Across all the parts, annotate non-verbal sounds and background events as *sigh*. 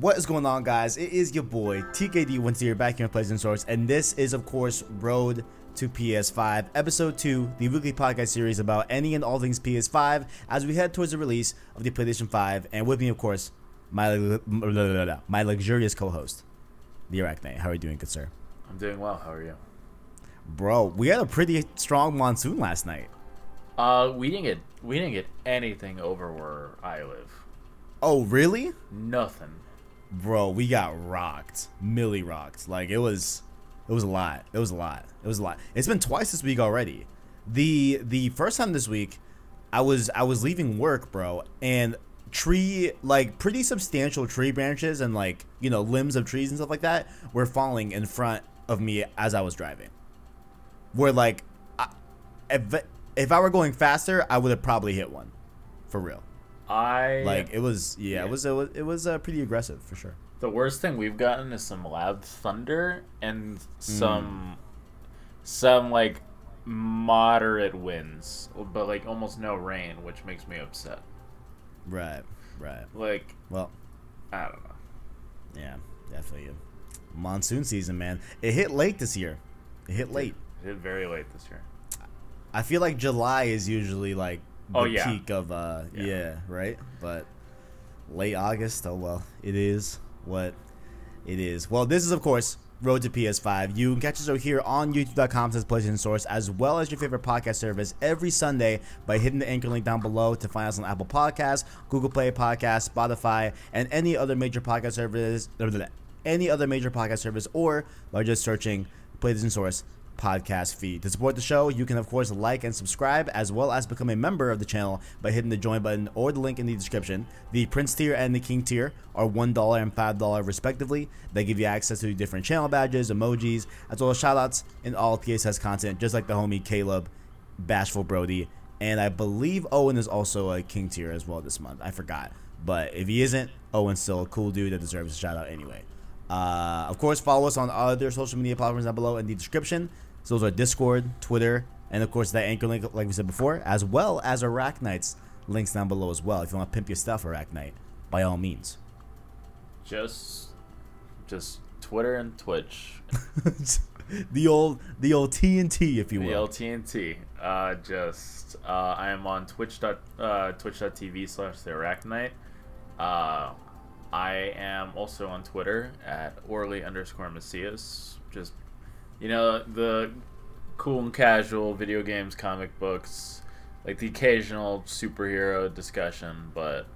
What is going on, guys? It is your boy TKD Winston here, back here in PlayStation Source, and this is, of course, Road to PS5, Episode 2, the weekly podcast series about any and all things PS5 as we head towards the release of the PlayStation 5. And with me, of course, my my luxurious co-host, the Arachnite. How are you doing, good sir? I'm doing well. How are you? Bro, we had a pretty strong monsoon last night. Uh, we didn't get we didn't get anything over where I live. Oh, really? Nothing. Bro, we got rocked. Millie rocked. Like it was it was a lot. It was a lot. It was a lot. It's been twice this week already. The the first time this week, I was I was leaving work, bro, and tree like pretty substantial tree branches and like, you know, limbs of trees and stuff like that were falling in front of me as I was driving. Where like I, if if I were going faster, I would have probably hit one. For real. I Like it was yeah, Yeah. it was it was, it was uh, pretty aggressive for sure. the worst thing we've gotten is some loud thunder and some some like moderate winds, but like almost no rain, which makes me upset. Right. Right. Like Well, I don't know. Yeah, definitely. Monsoon season, man. It hit late this year. It hit late. It hit very late this year. I feel like July is usually like Oh, yeah. peak of uh yeah. Yeah. right? But late August, oh well, it is what it is. Well, this is of course Road to PS5. You can catch us over here on youtube.com slash PlayStation Source as well as your favorite podcast service every Sunday by hitting the anchor link down below to find us on Apple Podcasts, Google Play Podcasts, Spotify, and any other major podcast service any other major podcast service or by just searching PlayStation Source podcast feed. To support the show, you can of course like and subscribe as well as become a member of the channel by hitting the join button or the link in the description. The Prince tier and the King tier are $1 and $5 respectively. They give you access to different channel badges, emojis, as well as shoutouts and all PSS content, just like the homie Caleb, Bashful Brody, and I believe Owen is also a King tier as well this month. I forgot. But if he isn't, Owen's still a cool dude that deserves a shout out anyway. Uh, of course, follow us on other social media platforms down below in the description. So those are Discord, Twitter, and of course that anchor link, like we said before, as well as Arachnite's links down below as well. If you want to pimp your stuff, Arachnite, by all means. Just just Twitter and Twitch. *laughs* the old, the old TNT, if you will. The will. LTNT. Uh, just uh, I am on Twitch dot uh, Twitch.tv slash the Arachnite. Uh, I am also on Twitter at Orly underscore Macias. Just you know the cool and casual video games, comic books, like the occasional superhero discussion, but.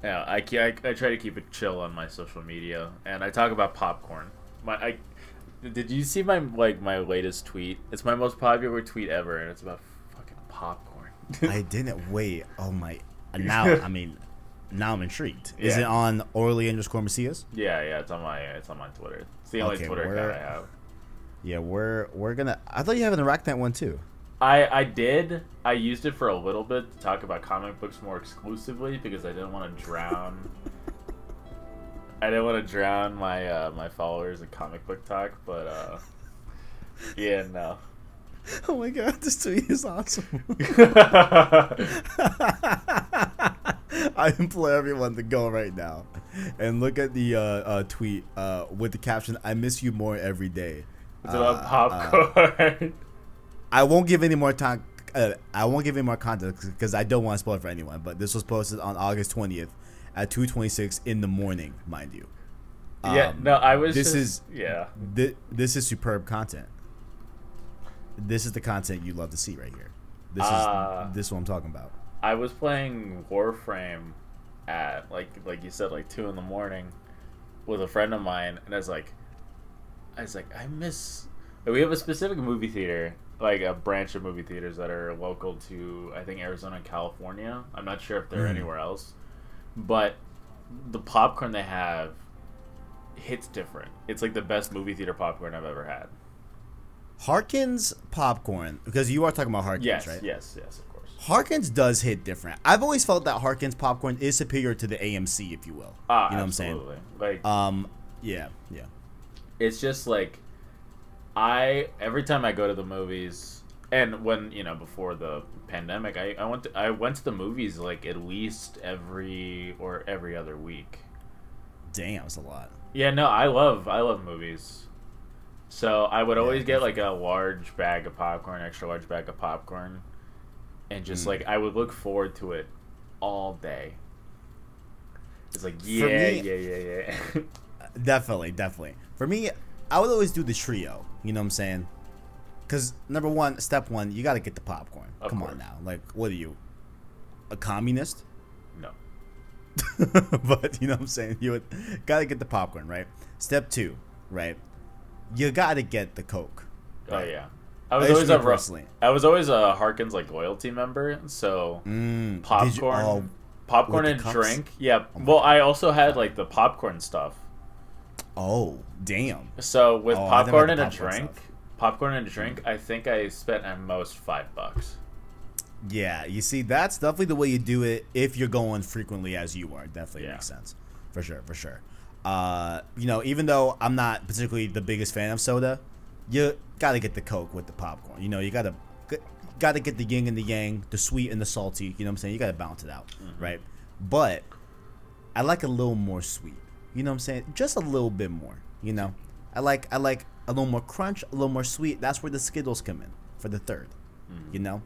Yeah, I, I, I try to keep it chill on my social media, and I talk about popcorn. My I did you see my like my latest tweet? It's my most popular tweet ever, and it's about fucking popcorn. *laughs* I didn't wait. Oh my! *laughs* Now, I mean, now I'm intrigued. Is it on Orly underscore Macias? yeah, yeah, it's on my it's on my Twitter. It's the only Okay, Twitter account I have. Yeah, we're we're gonna. I thought you have an Arachnite one too. I I did. I used it for a little bit to talk about comic books more exclusively because I didn't want to drown. *laughs* I didn't want to drown my uh, my followers in comic book talk, but uh, yeah, no. Oh my god, this tweet is awesome. *laughs* I implore everyone to go right now and look at the uh, uh, tweet uh, with the caption "I miss you more every day." It's about Uh, popcorn. *laughs* I won't give any more time. Uh, I won't give any more context because I don't want to spoil it for anyone. But this was posted on August twentieth at two twenty six in the morning, mind you. yeah, Um, no, I was. this just- is- yeah. Thi- this is superb content. This is the content you love to see right here. This Uh, is this is what I'm talking about. I was playing Warframe at like like you said like two in the morning with a friend of mine, and I was like, I was like, I miss. We have a specific movie theater, like a branch of movie theaters that are local to I think Arizona and California. I'm not sure if they're Mm. anywhere else, but the popcorn they have hits different. It's like the best movie theater popcorn I've ever had. Harkins popcorn because you are talking about Harkins, Yes, right? yes, yes, of course. Harkins does hit different. I've always felt that Harkins popcorn is superior to the AMC, if you will. Ah, you know what I'm saying? absolutely. Like Um, yeah, yeah. It's just like I every time I go to the movies and when you know before the pandemic I, I went to, I went to the movies like at least every or every other week Damn, it's a lot. Yeah, no, I love I love movies. So I would Yeah, always get like a large bag of popcorn, extra large bag of popcorn, and just Mm. like I would look forward to it all day. It's like yeah, me- yeah, yeah, yeah. *laughs* Definitely, definitely. For me, I would always do the trio. You know what I'm saying? Because number one, step one, you got to get the popcorn. Of Come course. on now, like, what are you, a communist? no. *laughs* but you know what I'm saying? You would got to get the popcorn, right? Step two, right? You got to get the Coke. Oh yeah. I was always a personally. I was always a Harkins like loyalty member, so Mm, did you- popcorn, oh, popcorn and cups? drink. Yeah. Oh well, I also had like the popcorn stuff. Oh, damn. So with Oh, popcorn and a drink, stuff. popcorn and a drink, I think I spent at most five bucks. Yeah, you see, that's definitely the way you do it if you're going frequently as you are. Definitely Yeah. makes sense. For sure, for sure. Uh, you know, even though I'm not particularly the biggest fan of soda, you gotta get the Coke with the popcorn. You know, you gotta gotta get the yin and the yang, the sweet and the salty. You know what I'm saying? You gotta balance it out, right? But I like a little more sweet. You know what I'm saying? Just a little bit more. You know, I like I like a little more crunch, a little more sweet. That's where the Skittles come in for the 3rd mm-hmm. You know,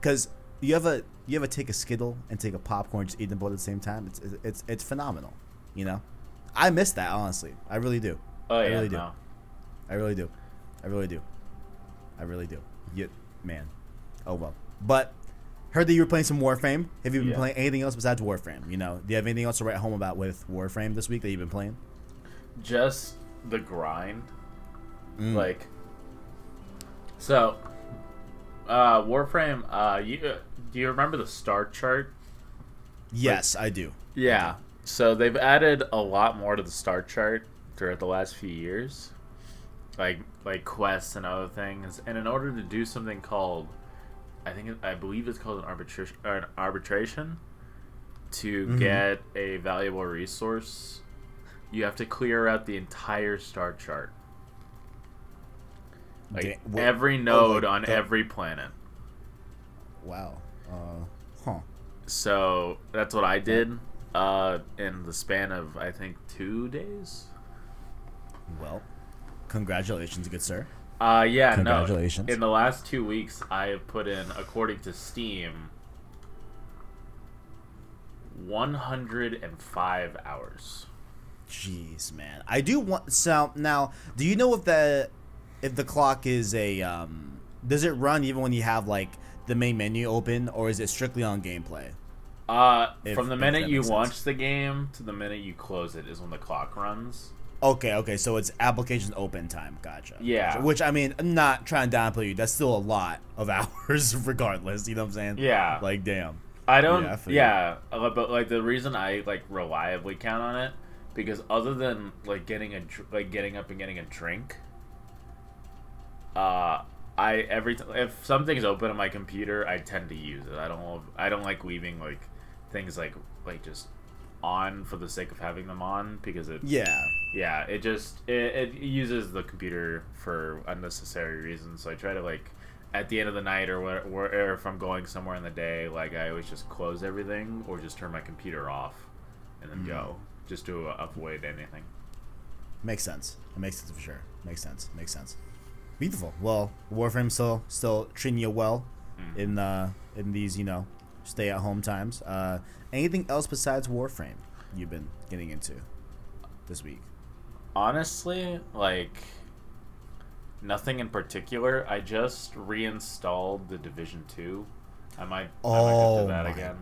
because you ever you ever take a Skittle and take a popcorn, just eat them both at the same time? It's it's it's phenomenal. You know, I miss that honestly. I really do. Oh I yeah, really do. no. I really do. I really do. I really do. You, man. Oh well. But heard that you were playing some Warframe. Have you been Yeah. playing anything else besides Warframe? You know, do you have anything else to write home about with Warframe this week that you've been playing? Just the grind, Mm. like. So, uh, Warframe. Uh, you uh, do you remember the star chart? yes, I do. Yeah. So they've added a lot more to the star chart throughout the last few years, like like quests and other things. And in order to do something called, I think it- I believe it's called an arbitration, an arbitration, to Mhm. get a valuable resource, you have to clear out the entire star chart, like Da- wha- every oh, node like on every planet. Wow. Uh, huh. So that's what I did uh, in the span of I think two days. Well, congratulations, good sir. Uh, yeah, Congratulations. no. In the last two weeks, I have put in, according to Steam, 105 hours. Jeez, man. I do want so now. Do you know if the if the clock is a um does it run even when you have like the main menu open or is it strictly on gameplay? Uh, If- from the minute you sense. launch the game to the minute you close it is when the clock runs. Okay, okay, so it's application open time. Gotcha. Yeah. Gotcha. Which I mean, I'm not trying to downplay you. That's still a lot of *laughs* hours, regardless. You know what I'm saying? Yeah. Like, damn. I don't. Yeah, I Yeah, uh, but like the reason I like reliably count on it because other than like getting a like getting up and getting a drink, uh, I every t- if something's open on my computer, I tend to use it. I don't. I don't like leaving like things like like just on for the sake of having them on because it Yeah. yeah it just it, it uses the computer for unnecessary reasons so i try to like at the end of the night or where, where if i'm going somewhere in the day like i always just close everything or just turn my computer off and then go just to avoid anything Makes sense. It makes sense for sure. Makes sense. Makes sense. Beautiful. Well, Warframe still still treating you well Mm. in uh in these you know stay at home times. Uh, anything else besides Warframe you've been getting into this week? honestly like nothing in particular i just reinstalled the division 2 i might, Oh I might Oh do that my again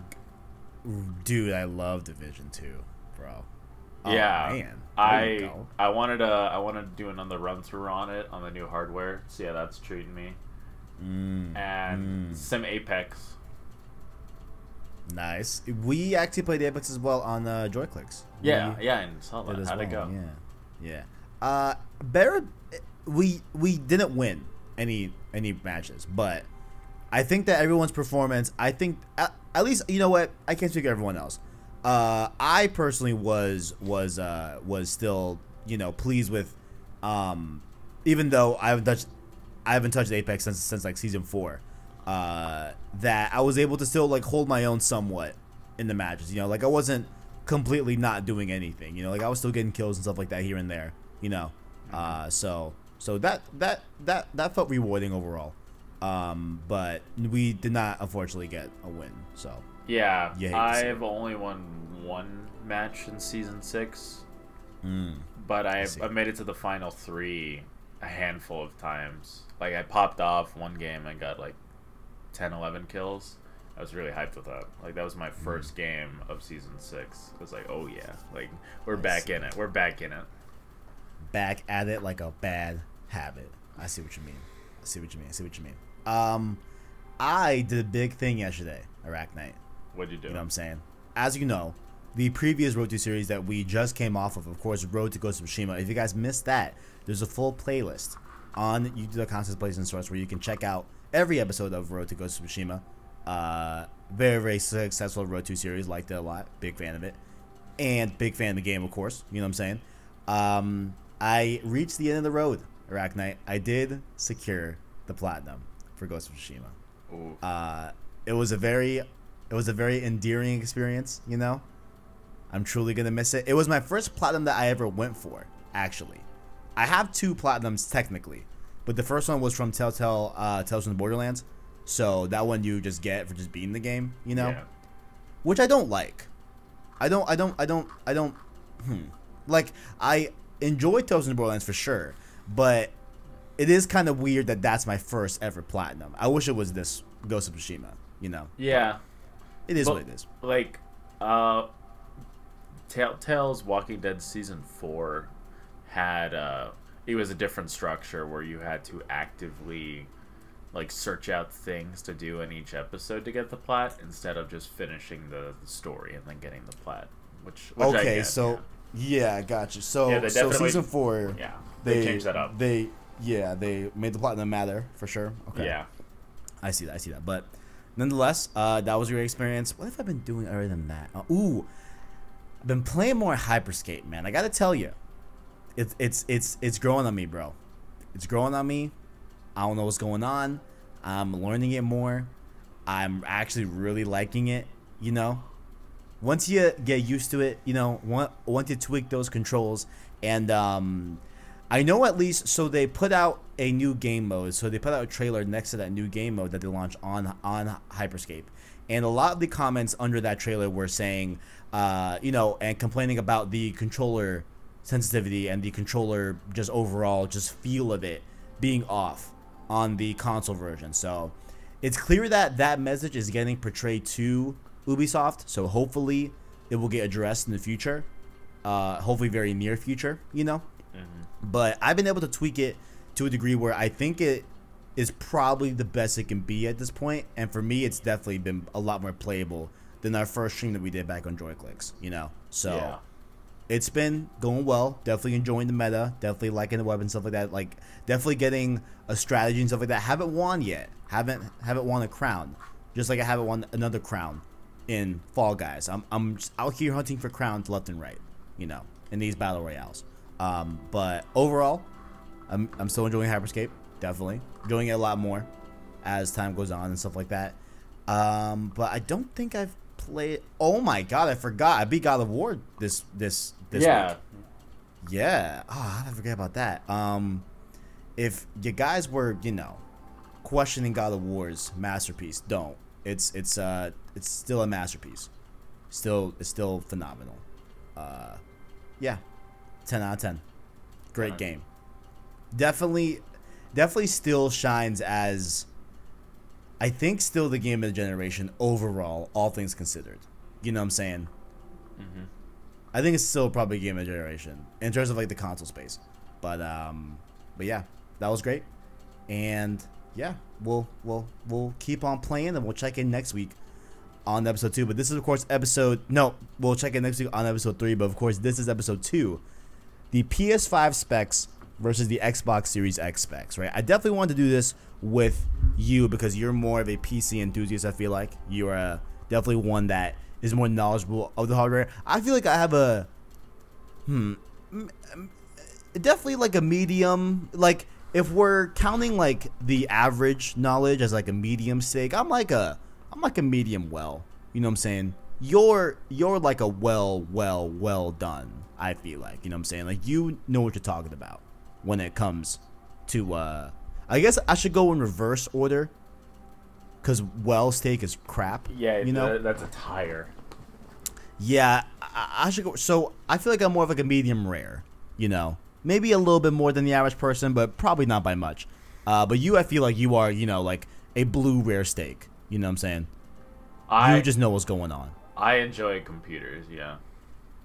Dude, I love Division Two, bro. Oh, yeah, man. There I. I wanted to I wanted to do another run through on it on the new hardware. See how that's treating me. Mm, And mm. Sim Apex. Nice. We actually played Apex as well on uh, JoyClicks. Yeah, We- yeah, and saw that. How'd it go? Yeah, yeah. Uh, better. We we didn't win any any matches, but I think that everyone's performance. I think at, at least you know what I can't speak for everyone else. Uh, I personally was was uh was still you know pleased with, um, even though I haven't touched I haven't touched Apex since since like season four. Uh, that I was able to still like hold my own somewhat in the matches. You know, like I wasn't completely not doing anything. You know, like I was still getting kills and stuff like that here and there. You know, uh, so so that that that that felt rewarding overall. Um, but we did not unfortunately get a win. So Yeah, You hate to see I've only won one match in season six, mm, but I see. I made it to the final three a handful of times. Like I popped off one game and got like 10, 11 kills. I was really hyped with that. Like that was my Mm. first game of season six. It was like, oh yeah, like we're I back see. in it. We're back in it. back at it like a bad habit. I see what you mean. I see what you mean. I see what you mean. Um, I did a big thing yesterday, Arachnite. What'd you do? You know what I'm saying? As you know, the previous Road to series that we just came off of, of course, Road to Ghost of Tsushima. If you guys missed that, there's a full playlist on YouTube.com slash and Source where you can check out every episode of Road to Ghost of Tsushima. Uh, very, very successful Road to series. Liked it a lot. Big fan of it. And big fan of the game, of course. You know what I'm saying? Um, I reached the end of the road, Knight. I did secure the platinum for Ghost of Tsushima Ooh. uh, it was a very it was a very endearing experience you know i'm truly gonna miss it it was my first platinum that i ever went for actually i have two platinums technically but the first one was from telltale uh tales from the borderlands so that one you just get for just beating the game you know Yeah. which I don't like. I don't. I don't. I don't. I don't. Hmm. Like I enjoy Tales from the Borderlands for sure, but it is kind of weird that that's my first ever platinum. I wish it was this Ghost of Tsushima. You know, Yeah. it is Well- what it is. like uh Telltale's Walking Dead season 4 had uh it was a different structure where you had to actively like search out things to do in each episode to get the plot instead of just finishing the, the story and then getting the plot. which, which Okay, get, so yeah, I got you. So Yeah, so season four, yeah, yeah they, they changed that up They yeah, they made the platinum matter for sure. Okay, yeah I see that. I see that. But nonetheless, uh, that was your experience. What have I been doing other than that? Uh, ooh, I've been playing more Hyperscape, man. I gotta tell you, it's it's it's it's growing on me, bro. It's growing on me. I don't know what's going on. I'm learning it more. I'm actually really liking it. You know, once you get used to it, you know, on- once you tweak those controls, and um, I know at least. So they put out a new game mode. So they put out a trailer next to that new game mode that they launched on on Hyperscape, and a lot of the comments under that trailer were saying, uh, you know, and complaining about the controller sensitivity and the controller just overall just feel of it being off on the console version. So it's clear that that message is getting portrayed to Ubisoft. So hopefully it will get addressed in the future. Uh, hopefully very near future, you know. But I've been able to tweak it to a degree where I think it is probably the best it can be at this point. And for me, it's definitely been a lot more playable than our first stream that we did back on Joyclicks, you know. So yeah it's been going well. Definitely enjoying the meta. Definitely liking the weapon stuff like that. Like definitely getting a strategy and stuff like that. Haven't won yet. Haven't haven't won a crown. Just like I haven't won another crown in Fall Guys. I'm I'm just out here hunting for crowns left and right. You know, in these battle royales. Um, but overall, I'm I'm still enjoying Hyperscape. Definitely enjoying it a lot more as time goes on and stuff like that. Um, but I don't think I've played. Oh my god, I forgot. I beat God of War this this this yeah week. Yeah. Oh, I forget about that? Um, if you guys were, you know, questioning God of War's masterpiece, don't. It's it's uh it's still a masterpiece. Still it's still phenomenal. Uh, yeah, ten out of ten. Great Alright. game. Definitely, definitely still shines as. I think still the game of the generation overall, all things considered. You know what I'm saying? hmm I think it's still probably game of generation in terms of like the console space. But um but yeah, that was great. And yeah, we'll we'll we'll keep on playing and we'll check in next week on episode 2. But this is of course episode no, we'll check in next week on episode 3, but of course this is episode 2. The PS5 specs versus the Xbox Series X specs, right? I definitely wanted to do this with you because you're more of a PC enthusiast, I feel like. You are uh, definitely one that is more knowledgeable of the hardware. I feel like I have a hmm definitely like a medium like if we're counting like the average knowledge as like a medium stake, I'm like a I'm like a medium well. You know what I'm saying? you're you're like a well, well, well done. I feel like you know what I'm saying. Like you know what you're talking about when it comes to. uh I guess I should go in reverse order. Cause well steak is crap. Yeah, you know th- that's a tire. Yeah, I, I should go. So I feel like I'm more of like a medium rare. You know, maybe a little bit more than the average person, but probably not by much. Uh, but you, I feel like you are, you know, like a blue rare steak. You know what I'm saying? I you just know what's going on. I enjoy computers. Yeah.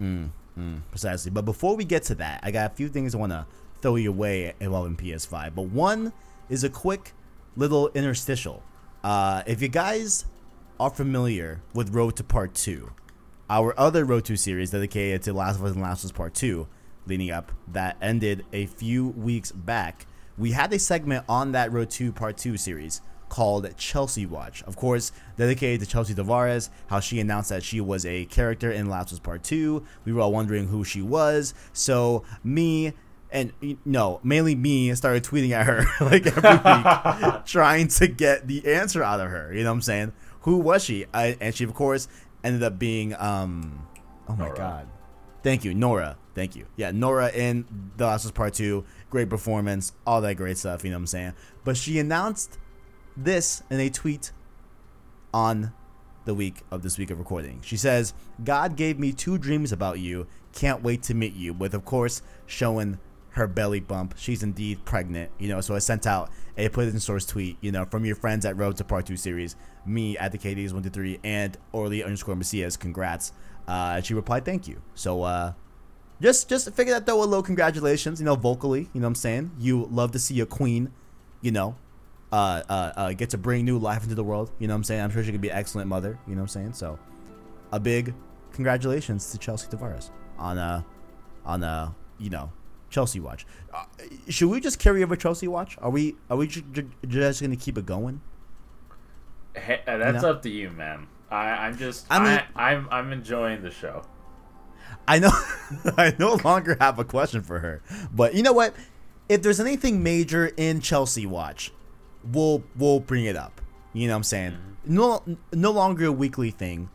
Mm, mm, precisely. But before we get to that, I got a few things I want to throw your way involving PS5. But one is a quick little interstitial. Uh, if you guys are familiar with Road to Part 2, our other Road to series dedicated to Last of Us and Last of Us Part 2, leading up, that ended a few weeks back, we had a segment on that Road to Part 2 series called Chelsea Watch. Of course, dedicated to Chelsea Tavares, how she announced that she was a character in Last of Us Part 2. We were all wondering who she was. So, me and no, mainly me started tweeting at her *laughs* like every week, *laughs* trying to get the answer out of her. You know what I'm saying? Who was she? I, and she, of course, ended up being um, oh my Nora. god, thank you, Nora. Thank you. Yeah, Nora in The Last of Us Part Two, great performance, all that great stuff. You know what I'm saying? But she announced this in a tweet on the week of this week of recording. She says, God gave me two dreams about you. Can't wait to meet you. With, of course, showing her belly bump. She's indeed pregnant, you know. So I sent out a put in source tweet, you know, from your friends at Road to Part 2 series, me at the KDs123, and Orly underscore Macias. Congrats. Uh, she replied, thank you. So, uh, just just figure that though a little congratulations, you know, vocally, you know what I'm saying? You love to see a queen, you know, uh, uh, uh, get to bring new life into the world. You know what I'm saying? I'm sure she could be an excellent mother. You know what I'm saying? So, a big congratulations to Chelsea Tavares on a, on a, you know, Chelsea watch. Uh, should we just carry over Chelsea watch? Are we are we ju- ju- just gonna keep it going? Hey, uh, that's know? up to you, man. I, I'm just. I mean- I, am I'm enjoying the show. I know *laughs* I no longer have a question for her. But you know what? If there's anything major in Chelsea watch, we'll we'll bring it up. You know what I'm saying? No no longer a weekly thing.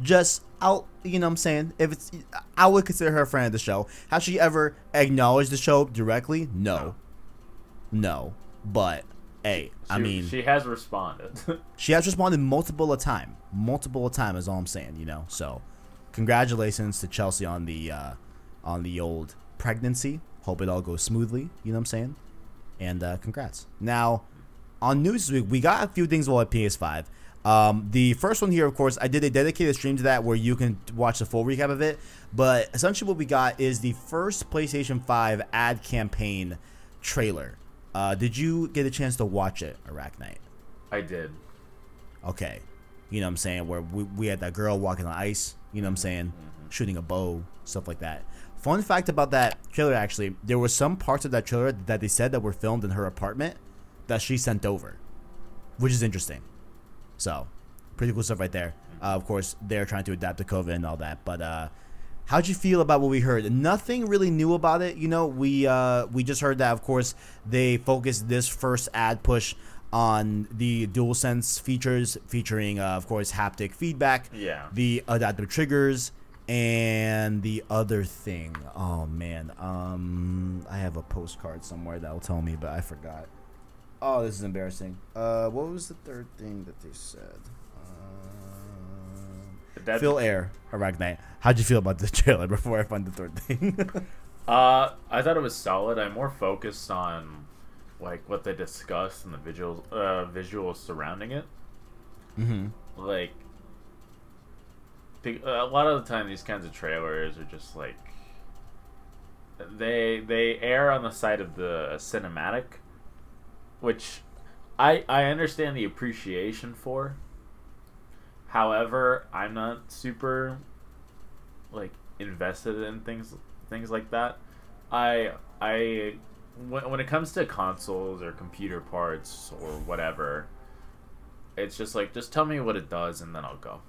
Just out you know what I'm saying? If it's I would consider her a friend of the show. Has she ever acknowledged the show directly? No. No. But hey, I mean she has responded. *laughs* she has responded multiple a time. Multiple a time is all I'm saying, you know. So, congratulations to Chelsea on the uh, on the old pregnancy. Hope it all goes smoothly. You know what I'm saying? And uh, congrats. Now, on news week, we got a few things about PS5. Um, the first one here, of course, I did a dedicated stream to that where you can watch the full recap of it. But essentially, what we got is the first PlayStation 5 ad campaign trailer. Uh, did you get a chance to watch it, Arachnite? I did. okay you know what i'm saying where we, we had that girl walking on ice you know what i'm saying shooting a bow stuff like that fun fact about that trailer actually there were some parts of that trailer that they said that were filmed in her apartment that she sent over which is interesting so pretty cool stuff right there uh, of course they're trying to adapt to covid and all that but uh How'd you feel about what we heard? Nothing really new about it. You know, we uh, we just heard that, of course, they focused this first ad push on the DualSense features, featuring, uh, of course, haptic feedback, Yeah. the adaptive triggers, and the other thing. Oh man, um, I have a postcard somewhere that'll tell me, but I forgot. Oh, this is embarrassing. Uh, what was the third thing that they said? That- Phil Air, Arachnite. How'd you feel about the *laughs* trailer before I find the third thing? *laughs* Uh, I thought it was solid. I'm more focused on like what they discussed and the visuals, uh, visuals surrounding it. mm-hmm. Like, a lot of the time, these kinds of trailers are just like they they err on the side of the cinematic, which I I understand the appreciation for. However, I'm not super like invested in things things like that. I I when, when it comes to consoles or computer parts or whatever, it's just like just tell me what it does and then I'll go.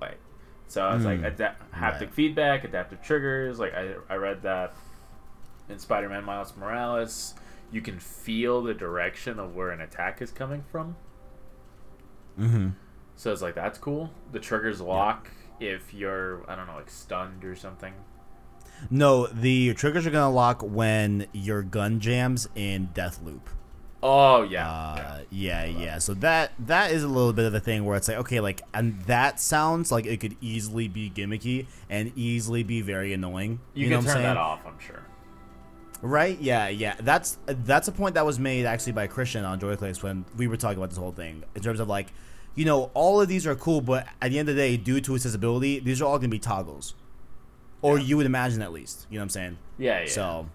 Like so I was like Mm, haptic right. feedback, adaptive triggers. Like I I read that in Spider-Man Miles Morales, you can feel the direction of where an attack is coming from. Mm-hmm. So it's like that's cool. The triggers lock if you're I don't know like stunned or something. No, the triggers are gonna lock when your gun jams in Deathloop. Oh yeah. Uh, yeah, yeah. So that that is a little bit of a thing where it's like, okay, like, and that sounds like it could easily be gimmicky and easily be very annoying. you, know can what I'm turn saying? that off. I'm sure. Right? Yeah, yeah. That's that's a point that was made actually by Christian on JoyClicks when we were talking about this whole thing in terms of like, you know, all of these are cool, but at the end of the day, due to accessibility, these are all gonna be toggles, or Yeah. you would imagine at least. You know what I'm saying? Yeah, yeah. So,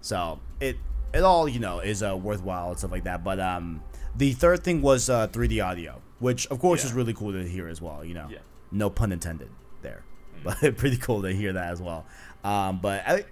so it it all you know is uh, worthwhile and stuff like that. But um, the third thing was uh, 3D audio, which of course Yeah. is really cool to hear as well. You know, Yeah. no pun intended there, Mm. but *laughs* pretty cool to hear that as well. Um, but at,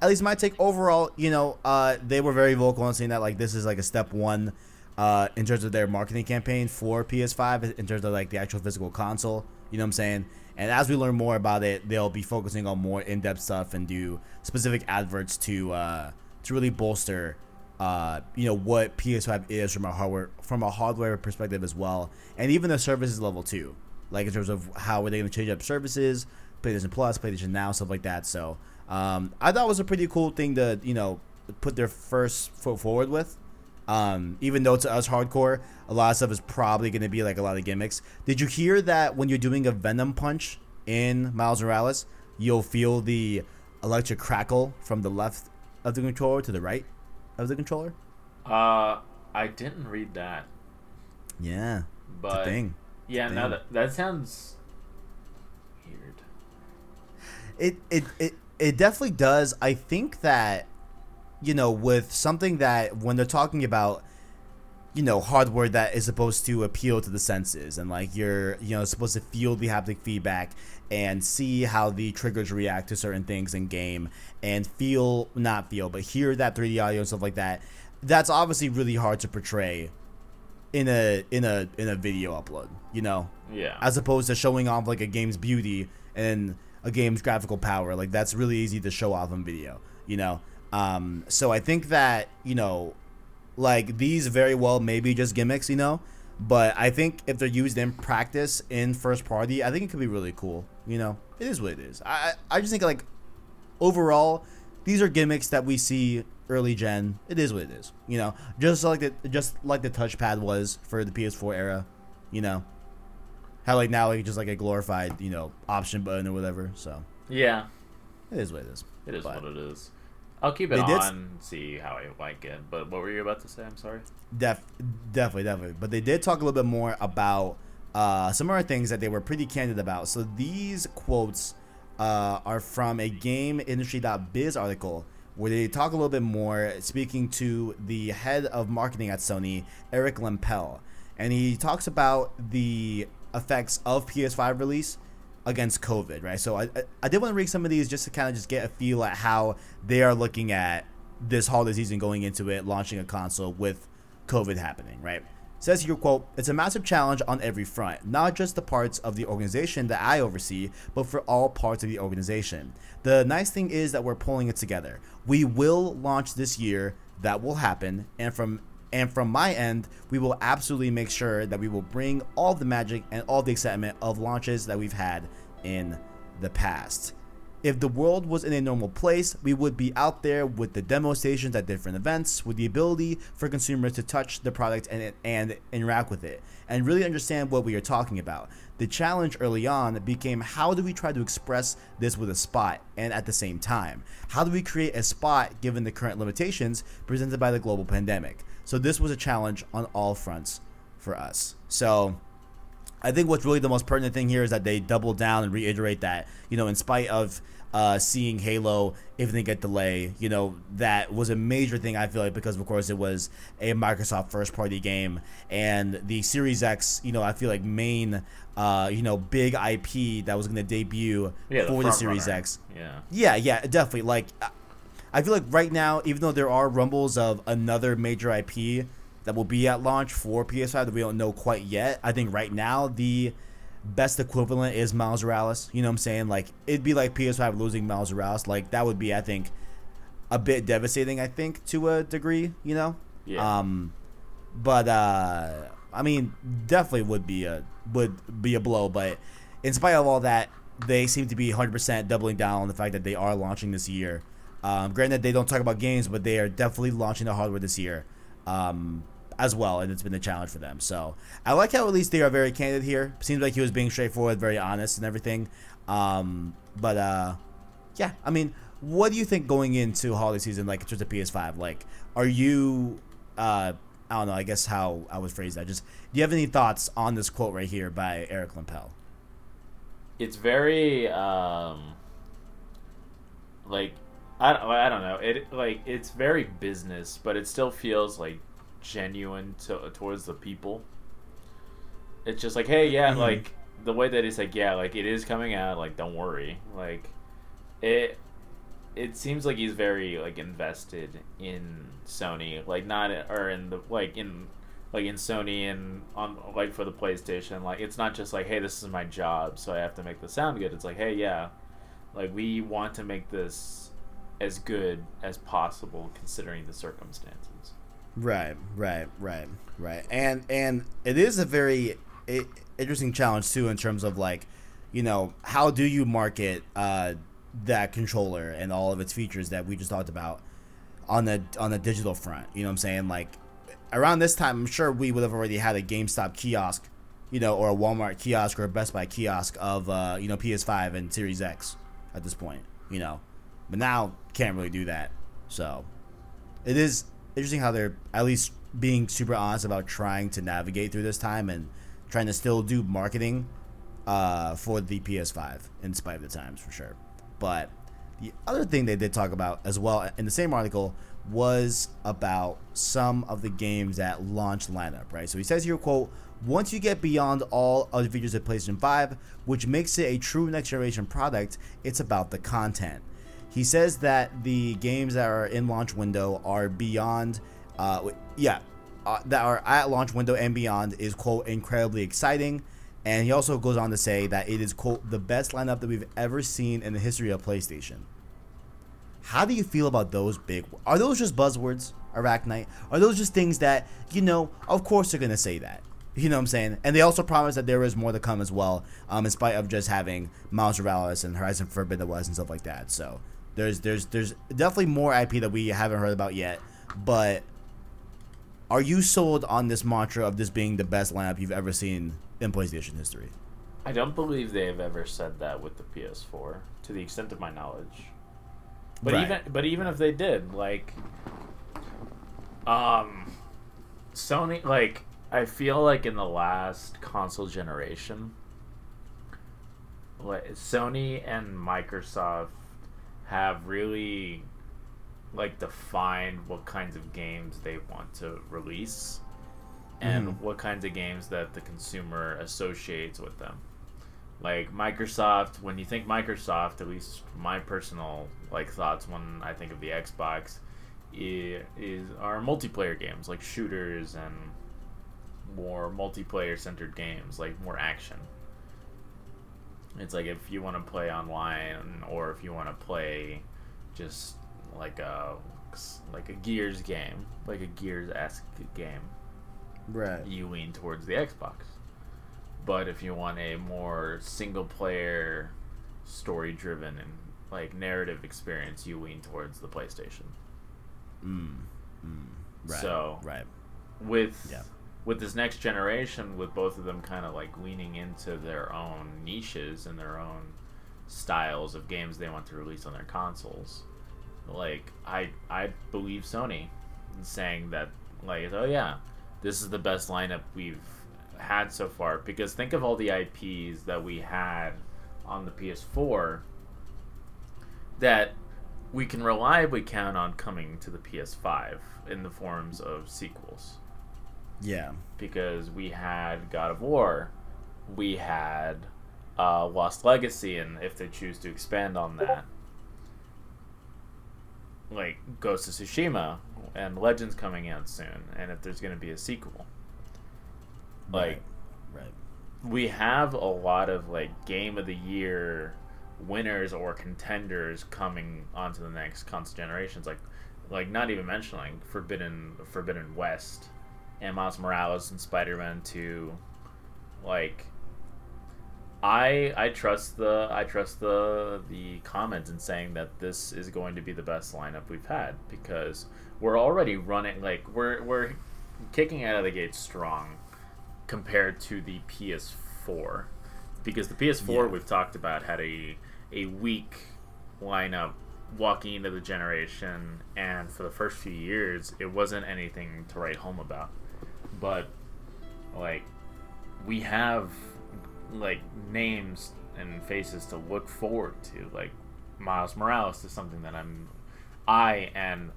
at least my take overall, you know, uh, they were very vocal on saying that like this is like a step one. Uh, in terms of their marketing campaign for PS5, in terms of like the actual physical console, you know what I'm saying? And as we learn more about it, they'll be focusing on more in-depth stuff and do specific adverts to uh, to really bolster, uh, you know, what PS5 is from a hardware from a hardware perspective as well, and even the services level too. Like in terms of how are they going to change up services, PlayStation Plus, PlayStation Now, stuff like that. So um, I thought it was a pretty cool thing to you know put their first foot forward with. Um, even though to us hardcore, a lot of stuff is probably going to be like a lot of gimmicks. Did you hear that when you're doing a Venom punch in Miles Morales, you'll feel the electric crackle from the left of the controller to the right of the controller? Uh, I didn't read that, Yeah, but thing. yeah, now that that sounds weird. It, it it it definitely does. I think that you know with something that when they're talking about you know hardware that is supposed to appeal to the senses and like you're you know supposed to feel the haptic feedback and see how the triggers react to certain things in game and feel not feel but hear that 3D audio and stuff like that that's obviously really hard to portray in a in a in a video upload you know Yeah. as opposed to showing off like a game's beauty and a game's graphical power. Like that's really easy to show off on video, you know. Um, so I think that you know, like these very well may be just gimmicks, you know. But I think if they're used in practice in first party, I think it could be really cool. You know, it is what it is. I I just think like overall, these are gimmicks that we see early gen. It is what it is. You know, just like the just like the touchpad was for the PS4 era. You know, how like now like just like a glorified you know option button or whatever. So yeah. it is what it is. It is But what it is. I'll keep it They did on and see how I like it. But what were you about to say? I'm sorry. Def, definitely, definitely. But they did talk a little bit more about uh, some other things that they were pretty candid about. So these quotes uh, are from a game GameIndustry.biz article where they talk a little bit more, speaking to the head of marketing at Sony, Eric Lempel, and he talks about the effects of PS5 release against COVID, right? So I, I, did want to read some of these just to kind of just get a feel at how they are looking at this holiday season going into it, launching a console with COVID happening, right? Says here, quote, it's a massive challenge on every front, not just the parts of the organization that I oversee, but for all parts of the organization. The nice thing is that we're pulling it together. We will launch this year, that will happen, and from and from my end, we will absolutely make sure that we will bring all the magic and all the excitement of launches that we've had in the past. If the world was in a normal place, we would be out there with the demo stations at different events, with the ability for consumers to touch the product and, and interact with it, and really understand what we are talking about. The challenge early on became how do we try to express this with a spot and at the same time? How do we create a spot given the current limitations presented by the global pandemic? So, this was a challenge on all fronts for us. So, I think what's really the most pertinent thing here is that they double down and reiterate that, you know, in spite of uh, seeing Halo, if they get delay, you know, that was a major thing, I feel like, because of course it was a Microsoft first party game. And the Series X, you know, I feel like main, uh, you know, big IP that was going to debut Yeah. for the Series runner. X. Yeah. Yeah, yeah, definitely. Like, I- feel like right now, even though there are rumbles of another major IP that will be at launch for PS5 that we don't know quite yet, I think right now the best equivalent is Miles Morales. You know what I'm saying? Like, it'd be like PS5 losing Miles Morales. Like, that would be, I think, a bit devastating, I think, to a degree, you know? Yeah. Um, but uh, I mean, definitely would be a would be a blow. But in spite of all that, they seem to be 100% doubling down on the fact that they are launching this year. Um, granted, they don't talk about games, but they are definitely launching the hardware this year um, as well, and it's been a challenge for them. So I like how at least they are very candid here. Seems like he was being straightforward, very honest, and everything. Um, but uh, yeah, I mean, what do you think going into holiday season, like in terms of PS5? Like, are you, uh, I don't know, I guess how I would phrase that. Just, do you have any thoughts on this quote right here by Eric Lempel? It's very, um, like, I don't, I don't know. It like it's very business, but it still feels like genuine to, towards the people. It's just like, hey, yeah, Mhm. like the way that it's like, yeah, like it is coming out. Like, don't worry. Like, it. It seems like he's very like invested in Sony, like not or in the like in like in Sony and on like for the PlayStation. Like, it's not just like, hey, this is my job, so I have to make the sound good. It's like, hey, yeah, like we want to make this as good as possible considering the circumstances. Right, right, right, right. And and it is a very interesting challenge too in terms of like, you know, how do you market uh, that controller and all of its features that we just talked about on the on the digital front. You know what I'm saying? Like around this time, I'm sure we would have already had a GameStop kiosk, you know, or a Walmart kiosk or a Best Buy kiosk of uh, you know PS5 and Series X at this point. You know, but now can't really do that. So it is interesting how they're at least being super honest about trying to navigate through this time and trying to still do marketing uh, for the PS5 in spite of the times for sure. But the other thing they did talk about as well in the same article was about some of the games that launch lineup, right? So he says here, quote, once you get beyond all of the features of PlayStation 5, which makes it a true next generation product, it's about the content. He says that the games that are in launch window are beyond, uh, yeah, uh, that are at launch window and beyond is quote incredibly exciting. And he also goes on to say that it is quote the best lineup that we've ever seen in the history of PlayStation. How do you feel about those big? Are those just buzzwords, Arachnite? Are those just things that you know? Of course they're gonna say that. You know what I'm saying? And they also promise that there is more to come as well, um, in spite of just having Miles Morales and Horizon Forbidden West and stuff like that. So there's there's there's definitely more IP that we haven't heard about yet. But are you sold on this mantra of this being the best lineup you've ever seen in PlayStation history? I don't believe they've ever said that with the PS4, to the extent of my knowledge. But Right. even but even if they did, like um Sony like I feel like in the last console generation like Sony and Microsoft have really like defined what kinds of games they want to release and Mhm. what kinds of games that the consumer associates with them like Microsoft. When you think Microsoft, at least my personal like thoughts when I think of the Xbox, is, is are multiplayer games like shooters and more multiplayer centered games like more action. It's like if you want to play online or if you want to play just like a like a Gears game, like a Gears esque game Right. you lean towards the Xbox. But if you want a more single player, story driven, and like narrative experience, you lean towards the PlayStation. Mm. Mm. Right. So- right. With Yeah. With this next generation, with both of them kind of like leaning into their own niches and their own styles of games they want to release on their consoles. Like I I believe Sony in saying that like oh yeah, this is the best lineup we've had so far because think of all the IPs that we had on the PS4 that we can reliably count on coming to the PS5 in the forms of sequels Yeah. because we had God of War, we had uh, Lost Legacy, and if they choose to expand on that, like Ghost of Tsushima and Legends coming out soon, and if there's going to be a sequel, like Right. Right. we have a lot of like Game of the Year winners or contenders coming onto the next console generations, like like not even mentioning Forbidden Forbidden West and Miles Morales and Spider Man Two, like I I trust the I trust the the comments in saying that this is going to be the best lineup we've had because we're already running like we're we're kicking out of the gate strong compared to the PS4 because the PS4 Yeah. we've talked about had a a weak lineup walking into the generation and for the first few years it wasn't anything to write home about but like we have like names and faces to look forward to like Miles Morales is something that I'm I and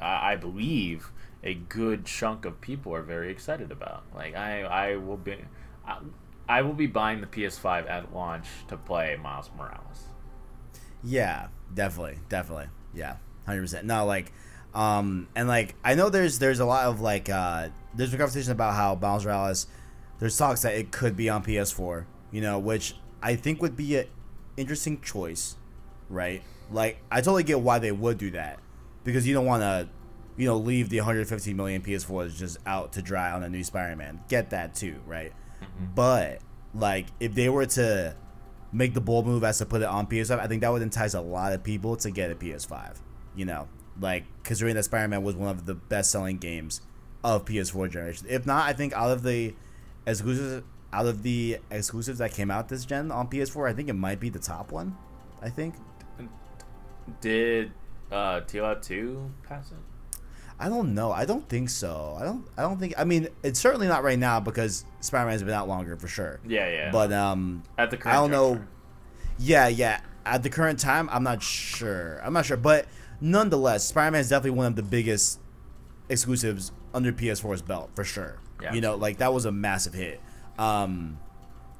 I believe a good chunk of people are very excited about like I I will be I, I will be buying the PS5 at launch to play Miles Morales Yeah, definitely, definitely. Yeah, hundred percent. No, like, um, and like I know there's there's a lot of like uh, there's a conversation about how Miles Morales. There's talks that it could be on PS4, you know, which I think would be an interesting choice, right? Like, I totally get why they would do that because you don't want to, you know, leave the 150 million PS4s just out to dry on a new Spider-Man. Get that too, right? Mm-hmm. But like, if they were to make the bold move as to put it on PS5, I think that would entice a lot of people to get a PS5. You know, like considering that Spider-Man was one of the best-selling games of PS4 generation. If not, I think out of the exclusives, out of the exclusives that came out this gen on PS4, I think it might be the top one. I think. did uh TLOT 2 pass it I don't know. I don't think so. I don't. I don't think. I mean, it's certainly not right now because Spider-Man's been out longer for sure. yeah yeah But um, at the current I don't know. juncture. Yeah, yeah. At the current time, I'm not sure. I'm not sure, but nonetheless, Spider-Man is definitely one of the biggest exclusives under PS4's belt for sure. Yeah. You know, like that was a massive hit. Um,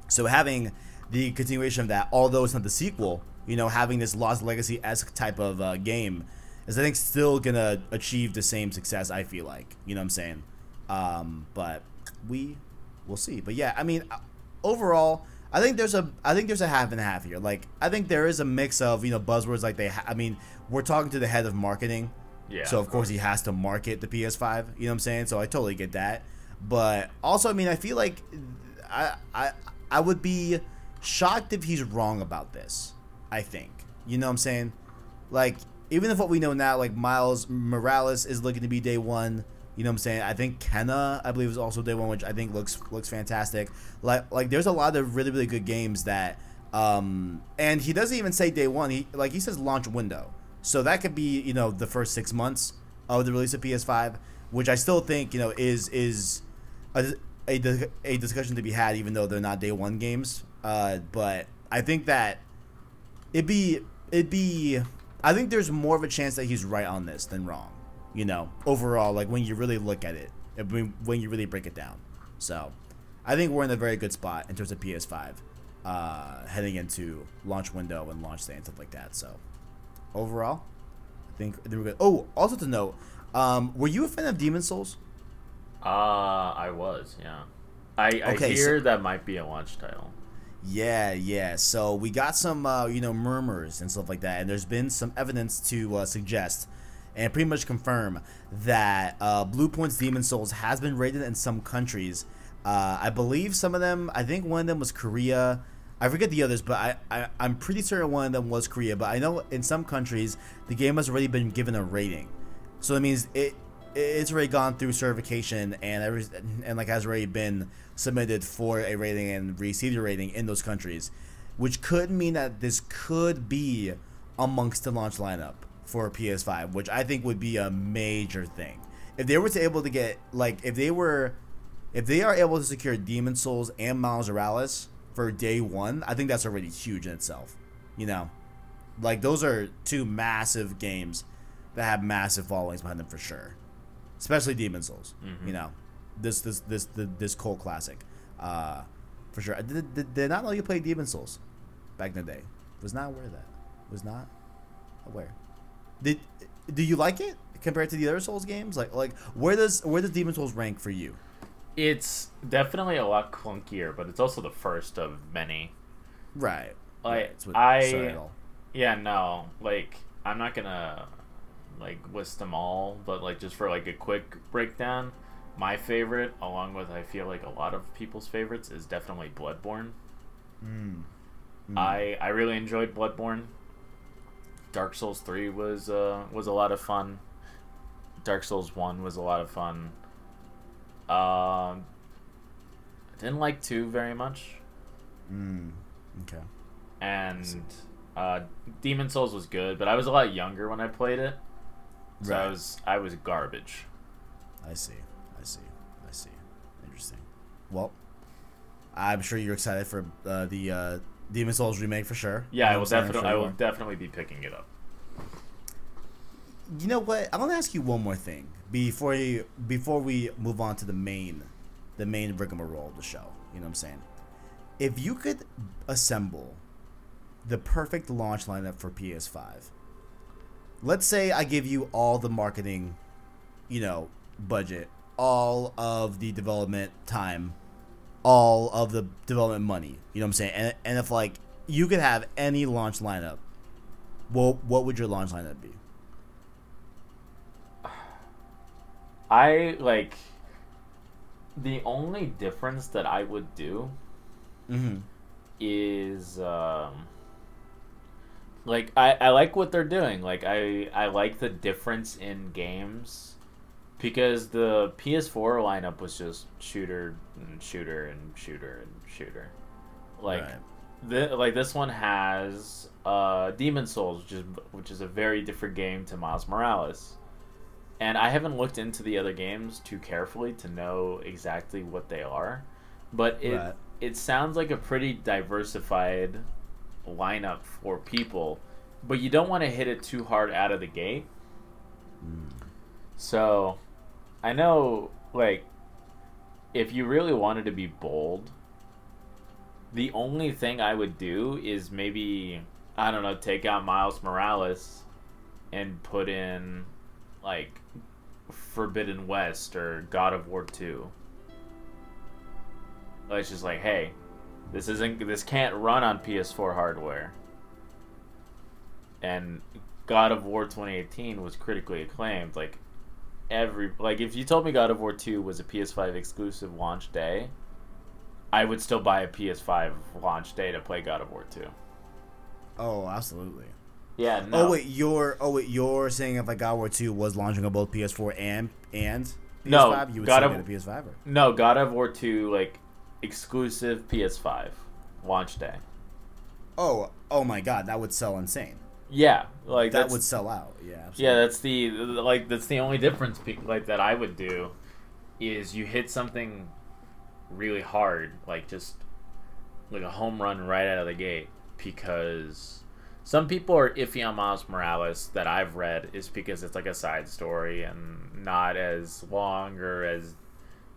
so having the continuation of that, although it's not the sequel, you know, having this Lost Legacy esque type of uh, game is, I think, still gonna achieve the same success. I feel like, you know, what I'm saying. Um, but we will see. But yeah, I mean, uh, overall, I think there's a, I think there's a half and a half here. Like, I think there is a mix of you know buzzwords like they. Ha- I mean, we're talking to the head of marketing. Yeah, So of course he has to market the PS5. You know what I'm saying? So I totally get that. But also, I mean, I feel like I I I would be shocked if he's wrong about this. I think. You know what I'm saying? Like even if what we know now, like Miles Morales is looking to be day one. You know what I'm saying? I think Kena, I believe, is also day one, which I think looks looks fantastic. Like like there's a lot of really really good games that um and he doesn't even say day one. He like he says launch window. So that could be, you know, the first six months of the release of PS5, which I still think, you know, is is a, a, a discussion to be had, even though they're not day one games. Uh, but I think that it'd be it'd be I think there's more of a chance that he's right on this than wrong. You know, overall, like when you really look at it, when you really break it down. So, I think we're in a very good spot in terms of PS5, uh, heading into launch window and launch day and stuff like that. So, overall, I think they were good. Oh, also to note, um, were you a fan of Demon Souls? Uh, I was, yeah. I, I Okay, hear so- that might be a launch title. Yeah, yeah. So we got some, uh, you know, murmurs and stuff like that, and there's been some evidence to uh, suggest and pretty much confirm that uh, Bluepoint's Demon Souls has been rated in some countries. Uh, I believe some of them. I think one of them was Korea. I forget the others, but I, I I'm pretty certain one of them was Korea. But I know in some countries the game has already been given a rating, so that means it it's already gone through certification and every, and like has already been submitted for a rating and received a rating in those countries, which could mean that this could be amongst the launch lineup for PS5, which I think would be a major thing. If they were to able to get like if they were if they are able to secure Demon Souls and Miles Morales for day one, I think that's already huge in itself. You know, like those are two massive games that have massive followings behind them for sure. Especially Demon Souls. Mhm. You know, this this this this, this cult classic, uh, for sure. Did, did, did not know you played Demon Souls back in the day. Was not aware of that. Was not aware. Did do you like it compared to the other Souls games? Like like where does where does Demon Souls rank for you? It's definitely a lot clunkier, but it's also the first of many. Right. Like. It's I- Cyril. Yeah, no, like I'm not gonna like list them all, but like just for like a quick breakdown, my favorite, along with I feel like a lot of people's favorites, is definitely Bloodborne. Mm. Mm. I I really enjoyed Bloodborne. Dark Souls three was uh, was a lot of fun. Dark Souls one was a lot of fun. Um, didn't like two very much, Mm. Okay. and uh, Demon Souls was good, but I was a lot younger when I played it, so I was I was garbage. I see. I see. I see. Interesting. Well, I'm sure you're excited for uh, the uh, Demon Souls remake for sure. Yeah, I will what I'm saying? I'm definitely I will definitely be picking it up. You know what? I want to ask you one more thing before you before we move on to the main, the main rigmarole of the show. You know what I'm saying? If you could assemble the perfect launch lineup for PS5, let's say I give you all the marketing, you know, budget, all of the development time, all of the development money. You know what I'm saying? And and if like you could have any launch lineup, well, what would your launch lineup be? I like the only difference that I would do Mm-hmm. is um like I, I like what they're doing. Like I I like the difference in games because the PS4 lineup was just shooter and shooter and shooter and shooter. Like Right. the, like this one has uh Demon Souls which is which is a very different game to Miles Morales. And I haven't looked into the other games too carefully to know exactly what they are, but it Right. it sounds like a pretty diversified lineup for people, but you don't want to hit it too hard out of the gate. Hmm. So, I know like if you really wanted to be bold, the only thing I would do is maybe I don't know, take out Miles Morales and put in like Forbidden West or God of War 2. Like, It's just like, hey, this isn't this can't run on PS4 hardware. And God of War 2018 was critically acclaimed. Like every like if you told me God of War 2 was a PS5 exclusive launch day, I would still buy a PS5 launch day to play God of War 2. Oh, absolutely. Yeah, no. Oh wait, you're oh wait, you're saying if like God of War Two was launching on both PS4 and and PS5, No, you would God of- PS5. Or? No, God of War 2 like exclusive PS5 launch day. Oh, oh my God, that would sell insane. Yeah, like That would sell out. Yeah. Absolutely. Yeah, that's the like that's the only difference like that I would do is you hit something really hard, like just like a home run right out of the gate because some people are iffy on Miles Morales that I've read is because it's like a side story and not as long or as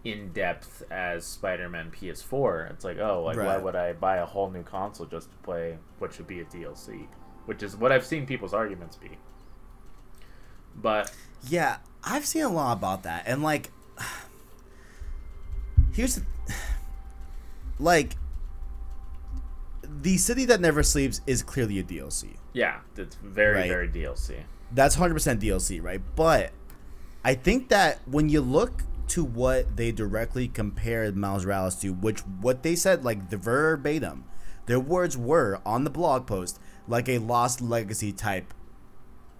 in depth as Spider-Man PS4. It's like, oh, like why would I buy a whole new console just to play what should be a DLC? Which is what I've seen people's arguments be. But Yeah, I've seen a lot about that, and like, *sighs* here's the, *sighs* like, the city that never sleeps is clearly a DLC. yeah, it's very Right. very DLC. That's hundred percent DLC, right? But I think that when you look to what they directly compared Miles Morales to, which what they said like the verbatim, their words were on the blog post like a Lost Legacy type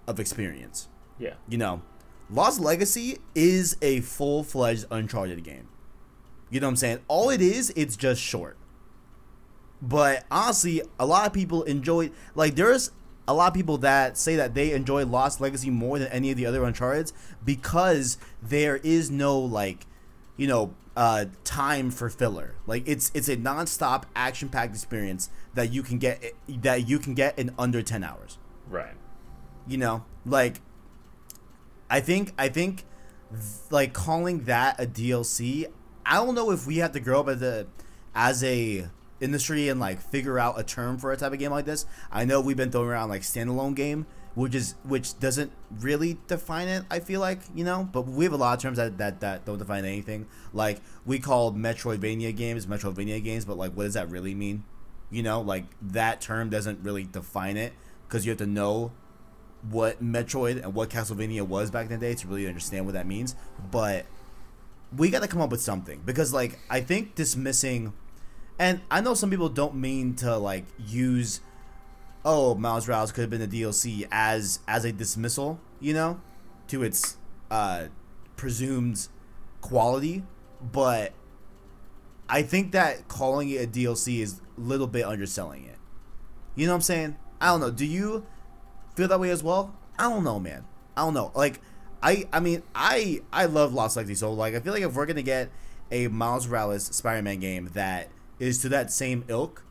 of experience. Yeah. you know, Lost Legacy is a full fledged Uncharted game. You know what I'm saying? All it is, it's just short. But honestly, a lot of people enjoy like there's a lot of people that say that they enjoy Lost Legacy more than any of the other Uncharted's because there is no like, you know, uh, time for filler. Like it's it's a nonstop action packed experience that you can get that you can get in under ten hours Right. you know like i think i think th- like calling that a dlc i don't know if we have to grow up as a as a industry and like figure out a term for a type of game like this i know we've been throwing around like standalone game which is which doesn't really define it i feel like you know? But we have a lot of terms that that, that don't define anything. Like we call metroidvania games metroidvania games but like what does that really mean? You know? Like that term doesn't really define it because you have to know what Metroid and what Castlevania was back in the day to really understand what that means. But we got to come up with something because like I think dismissing, and I know some people don't mean to like use, oh Miles Morales could have been a DLC as as a dismissal, you know, to its uh, presumed quality, but I think that calling it a DLC is a little bit underselling it. You know what I'm saying? I don't know. Do you feel that way as well? I don't know, man. I don't know. Like, I I mean, I I love Lost Legacy, so like, I feel like if we're gonna get a Miles Morales Spider-Man game that is to that same ilk,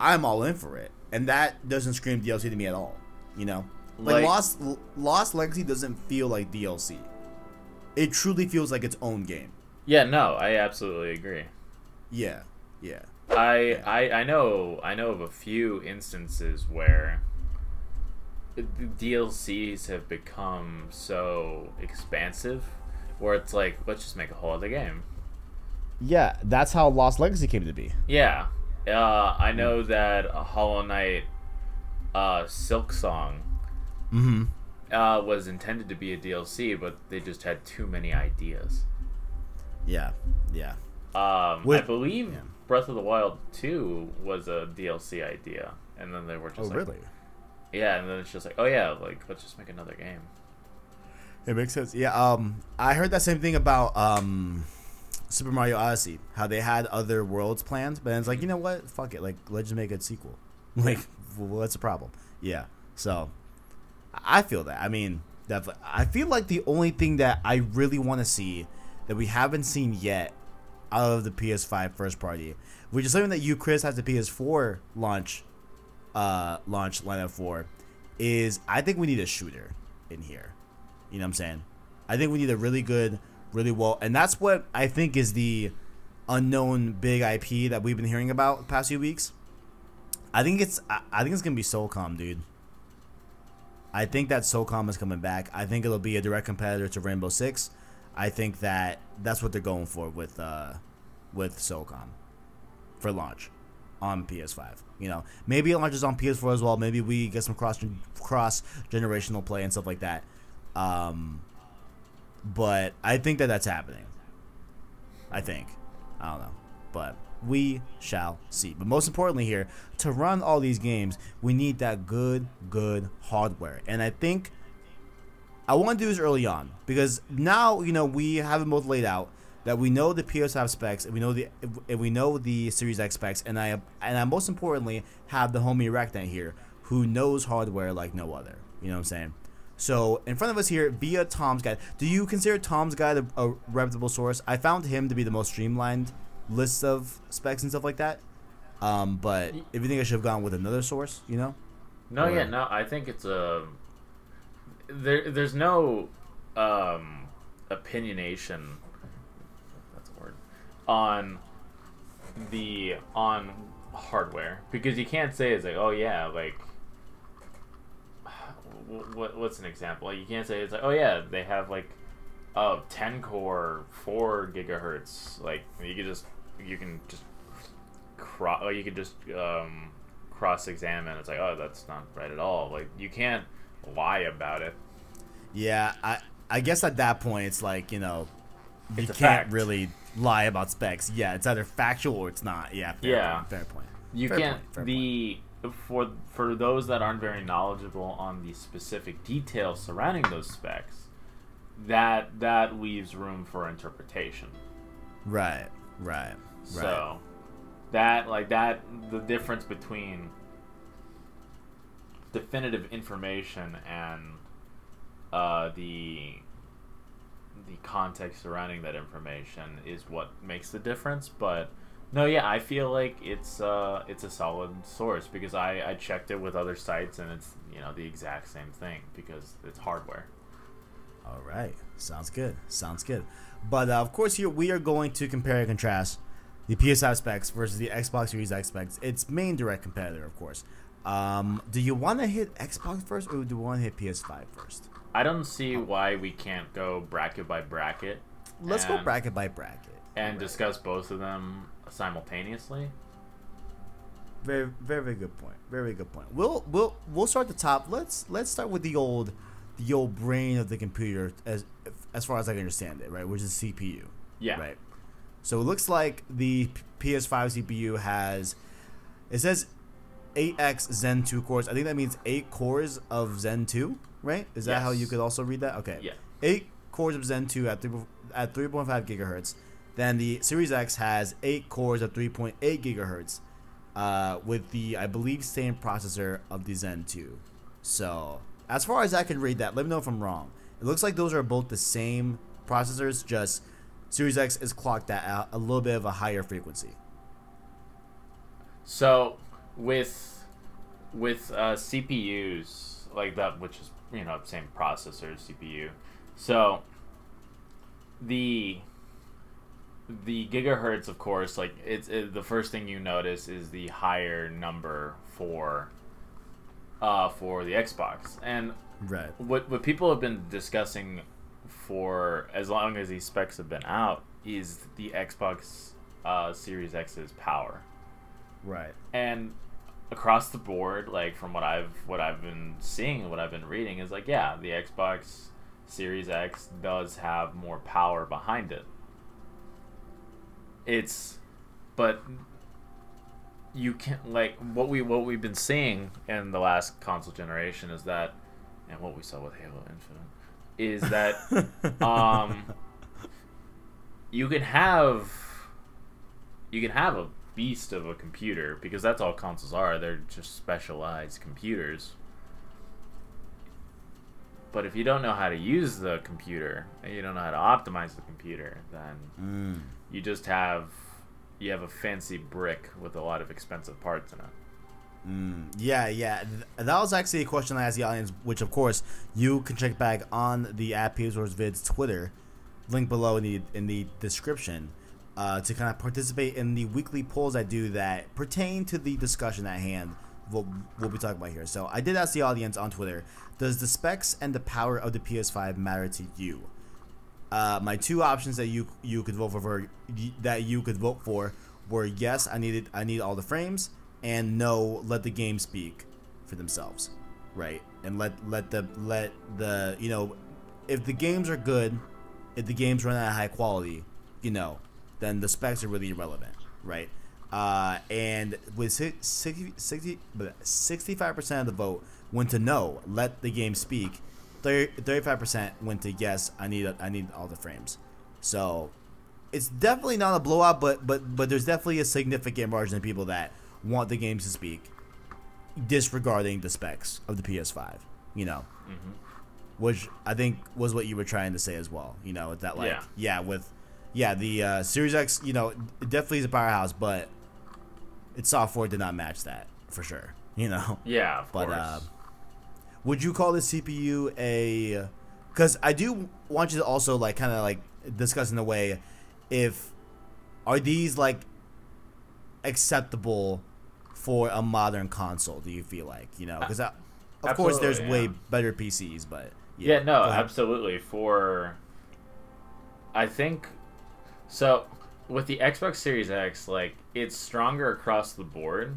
I'm all in for it, and that doesn't scream DLC to me at all. You know, like, Like- Lost Lost Legacy doesn't feel like DLC. It truly feels like its own game. Yeah, no, I absolutely agree. Yeah, yeah. I, I I know I know of a few instances where DLCs have become so expansive where it's like let's just make a whole other game. Yeah, that's how Lost Legacy came to be. Yeah. Uh, I know that a Hollow Knight uh, Silksong Mm-hmm. uh, was intended to be a DLC, but they just had too many ideas. Yeah, yeah. Um, I believe yeah. Breath of the Wild 2 was a DLC idea, and then they were just Oh, like, really? Yeah, and then it's just like, oh yeah, like let's just make another game. It makes sense. Yeah. Um, I heard that same thing about um, Super Mario Odyssey. How they had other worlds planned, but it's like, you know what? Fuck it. Like, let's just make a sequel. *laughs* Like, well, what's the problem? Yeah. So, I feel that. I mean, definitely. I feel like the only thing that I really want to see that we haven't seen yet out of the PS5 first party, which is something that you, Chris, has the PS4 launch, uh, launch lineup for, is I think we need a shooter in here. You know what I'm saying? I think we need a really good, really well, and that's what I think is the unknown big IP that we've been hearing about the past few weeks. I think it's I, think it's gonna be SOCOM, dude. I think that SOCOM is coming back. I think it'll be a direct competitor to Rainbow Six. I think that that's what they're going for with uh, with SOCOM for launch on PS5. You know, maybe it launches on PS4 as well. Maybe we get some cross cross generational play and stuff like that. Um, but I think that that's happening. I think. I don't know, but we shall see. But most importantly, here to run all these games, we need that good, good hardware, and I think I want to do this early on because now you know we have them both laid out that we know the PS5 specs and we know the and we know the Series X specs, and I and I most importantly have the homie Arachnite here who knows hardware like no other. You know what I'm saying? So in front of us here via Tom's guide. Do you consider Tom's guide a, a reputable source? I found him to be the most streamlined list of specs and stuff like that. Um, but if you think I should have gone with another source, you know? No, Or- yeah, no, I think it's a there. There's no um, opinionation. That's a word on the on hardware because you can't say it's like, oh yeah, like what what's an example? Like you can't say it's like, oh yeah, they have like a 10 core 4 gigahertz like you can just you can just cross or you can just um, cross examine it's like oh that's not right at all like you can't lie about it Yeah, I I guess at that point it's like you know you It's can't fact. really lie about specs. Yeah, it's either factual or it's not. Yeah, fair Yeah. point, fair point. you Fair can't point, fair the for for those that aren't very knowledgeable on the specific details surrounding those specs that that leaves room for interpretation Right, right, right. So that like that the difference between definitive information and uh, the the context surrounding that information is what makes the difference. But no, yeah, I feel like it's uh, it's a solid source because I, I checked it with other sites and it's you know the exact same thing because it's hardware. All right, sounds good. Sounds good. But uh, of course, here we are going to compare and contrast the PS5 specs versus the Xbox Series X specs. Its main direct competitor, of course. Um, do you want to hit Xbox first, or do you want to hit PS5 first? I don't see why we can't go bracket by bracket. Let's go bracket by bracket. and discuss both of them simultaneously. Very, very, very good point. Very, good point. We'll, we'll, we'll start the top. Let's, let's start with the old, the old brain of the computer as as far as I can understand it, right? Which is CPU. Yeah. Right. So it looks like the PS5 CPU has. It says 8x Zen 2 cores. I think that means 8 cores of Zen 2, right? Is that how you could also read that? Okay. Yeah. 8 cores of Zen 2 at 3, at 3.5 gigahertz. Then the Series X has 8 cores of 3.8 gigahertz uh, with the, I believe, same processor of the Zen 2. So, as far as I can read that, let me know if I'm wrong. It looks like those are both the same processors, just Series X is clocked at a, a little bit of a higher frequency. So with with uh, CPUs like that, which is you know same processor CPU. So the the gigahertz, of course, like it's it, the first thing you notice is the higher number for uh, for the Xbox, and Right. what what people have been discussing for as long as these specs have been out is the Xbox uh, Series X's power Right. and across the board like from what i've what i've been seeing what i've been reading is like yeah the xbox series x does have more power behind it it's but you can't like what we what we've been seeing in the last console generation is that and what we saw with halo infinite is that *laughs* um you can have you can have a beast of a computer because that's all consoles are they're just specialized computers but if you don't know how to use the computer and you don't know how to optimize the computer then Mm. You just have you have a fancy brick with a lot of expensive parts in it Mm, yeah, yeah. Th- That was actually a question I asked the audience, which of course you can check back on the at PSWars Vids Twitter, link below in the in the description, uh, to kind of participate in the weekly polls I do that pertain to the discussion at hand. What we'll be talking about here. So I did ask the audience on Twitter: Does the specs and the power of the PS5 matter to you? Uh, my two options that you you could vote for, that you could vote for were yes, I needed I need all the frames, and no, let the game speak for themselves, right? And let let the let the you know, if the games are good, if the games run at high quality, you know, then the specs are really irrelevant, right? Uh, and with 60, 60, 65% of the vote went to no, let the game speak. 35 percent went to yes. I need I need all the frames. So it's definitely not a blowout, but but but there's definitely a significant margin of people that want the games to speak, disregarding the specs of the PS5. You know, mm-hmm. which I think was what you were trying to say as well. You know, that like Yeah. yeah, with yeah the uh, Series X. You know, it definitely is a powerhouse, but its software did not match that for sure. You know. yeah But course uh, would you call the CPU a? Because I do want you to also like kind of like discuss in a way if are these like acceptable for a modern console? Do you feel like you know? Because uh, of course there's Absolutely, way better PCs, but Yeah, no, absolutely. For I think so with the Xbox Series X, like it's stronger across the board.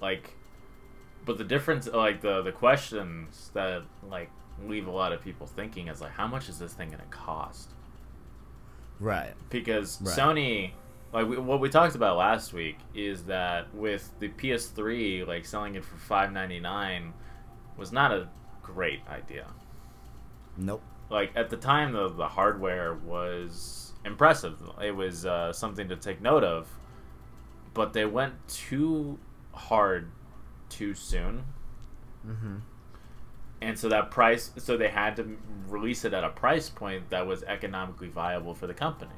Like but the difference like the the questions that like leave a lot of people thinking is like how much is this thing going to cost? Right. because Right. Sony, like we, what we talked about last week, is that with the PS3, like selling it for five ninety nine, was not a great idea. Nope. Like at the time, the the hardware was impressive. It was uh, something to take note of, but they went too hard too soon. Mm-hmm. And so that price, so they had to release it at a price point that was economically viable for the company.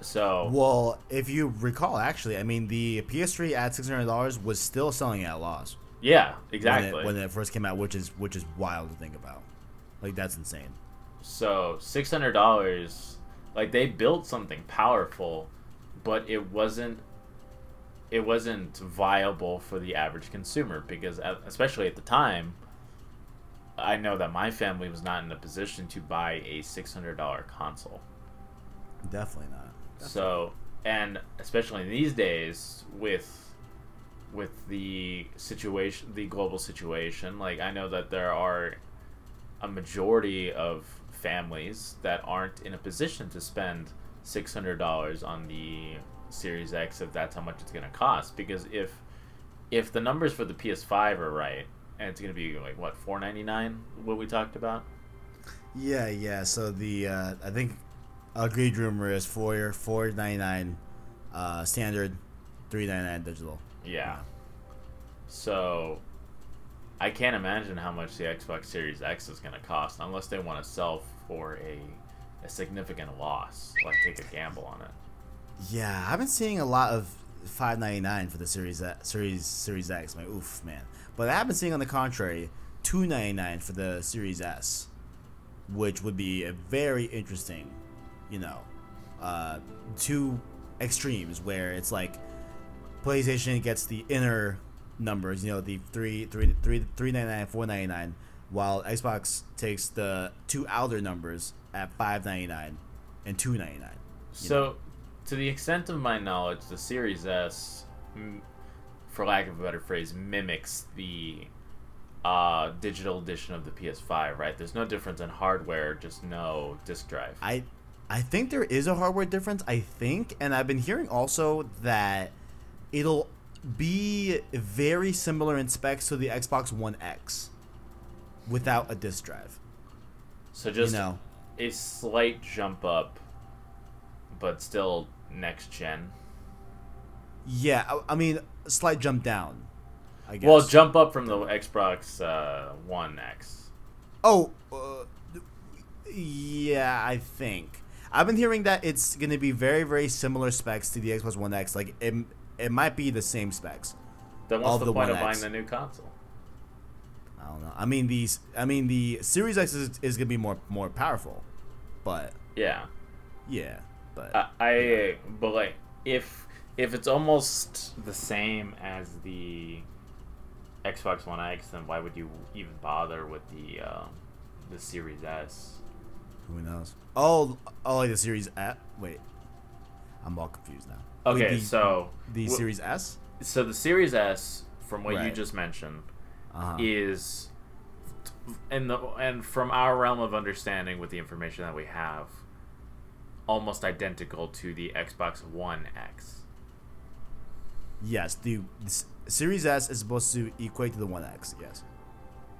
So Well, if you recall, actually, I mean, the PS3 at six hundred dollars was still selling at a loss yeah, when exactly. it, when it first came out, which is which is wild to think about. Like that's insane. So six hundred dollars, like they built something powerful, but it wasn't. It wasn't viable for the average consumer because, uh, especially at the time, I know that my family was not in a position to buy a six hundred dollar console. Definitely not. So, and especially these days with with the situation, the global situation, like I know that there are a majority of families that aren't in a position to spend six hundred dollars on the Series X if that's how much it's gonna cost. Because if if the numbers for the PS5 are right, and it's gonna be like what four ninety nine, what we talked about. Yeah, yeah. So the uh, I think agreed rumor is four four ninety nine uh, standard, three ninety nine digital. Yeah. So I can't imagine how much the Xbox Series X is going to cost unless they want to sell for a a significant loss, like take a gamble on it. Yeah, I've been seeing a lot of five ninety nine for the Series X, Series Series X. My oof, man. But I have been seeing on the contrary two ninety nine for the Series S, which would be a very interesting, you know, uh, two extremes where it's like PlayStation gets the inner numbers, you know, the three three three three ninety nine, four ninety nine, while Xbox takes the two outer numbers at five ninety nine and two ninety nine. So, to the extent of my knowledge, the Series S, for lack of a better phrase, mimics the uh, digital edition of the PS5, right? There's no difference in hardware, just no disk drive. I I think there is a hardware difference. I think, and I've been hearing also that it'll be very similar in specs to the Xbox One X without a disk drive. So just you know, a slight jump up, but still next gen. yeah. I, I mean, slight jump down. I guess. Well, jump up from the Xbox uh, One X. Oh, uh, yeah. I think I've been hearing that it's gonna be very, very similar specs to the Xbox One X. Like it, it might be the same specs. Then what's Of the, the point of buying the new console? I don't know. I mean these. I mean the Series X is, is gonna be more more powerful, but Yeah, yeah, but I, I but like if if it's almost the same as the Xbox One X, then why would you even bother with the uh, the Series S? who knows? Oh, oh, like the Series S. Wait, I'm all confused now. Okay, the, so the w- Series S. so the Series S, from what you just mentioned, Uh-huh. is and the and from our realm of understanding with the information that we have almost identical to the Xbox One X. Yes, the, Series S is supposed to equate to the One X. Yes.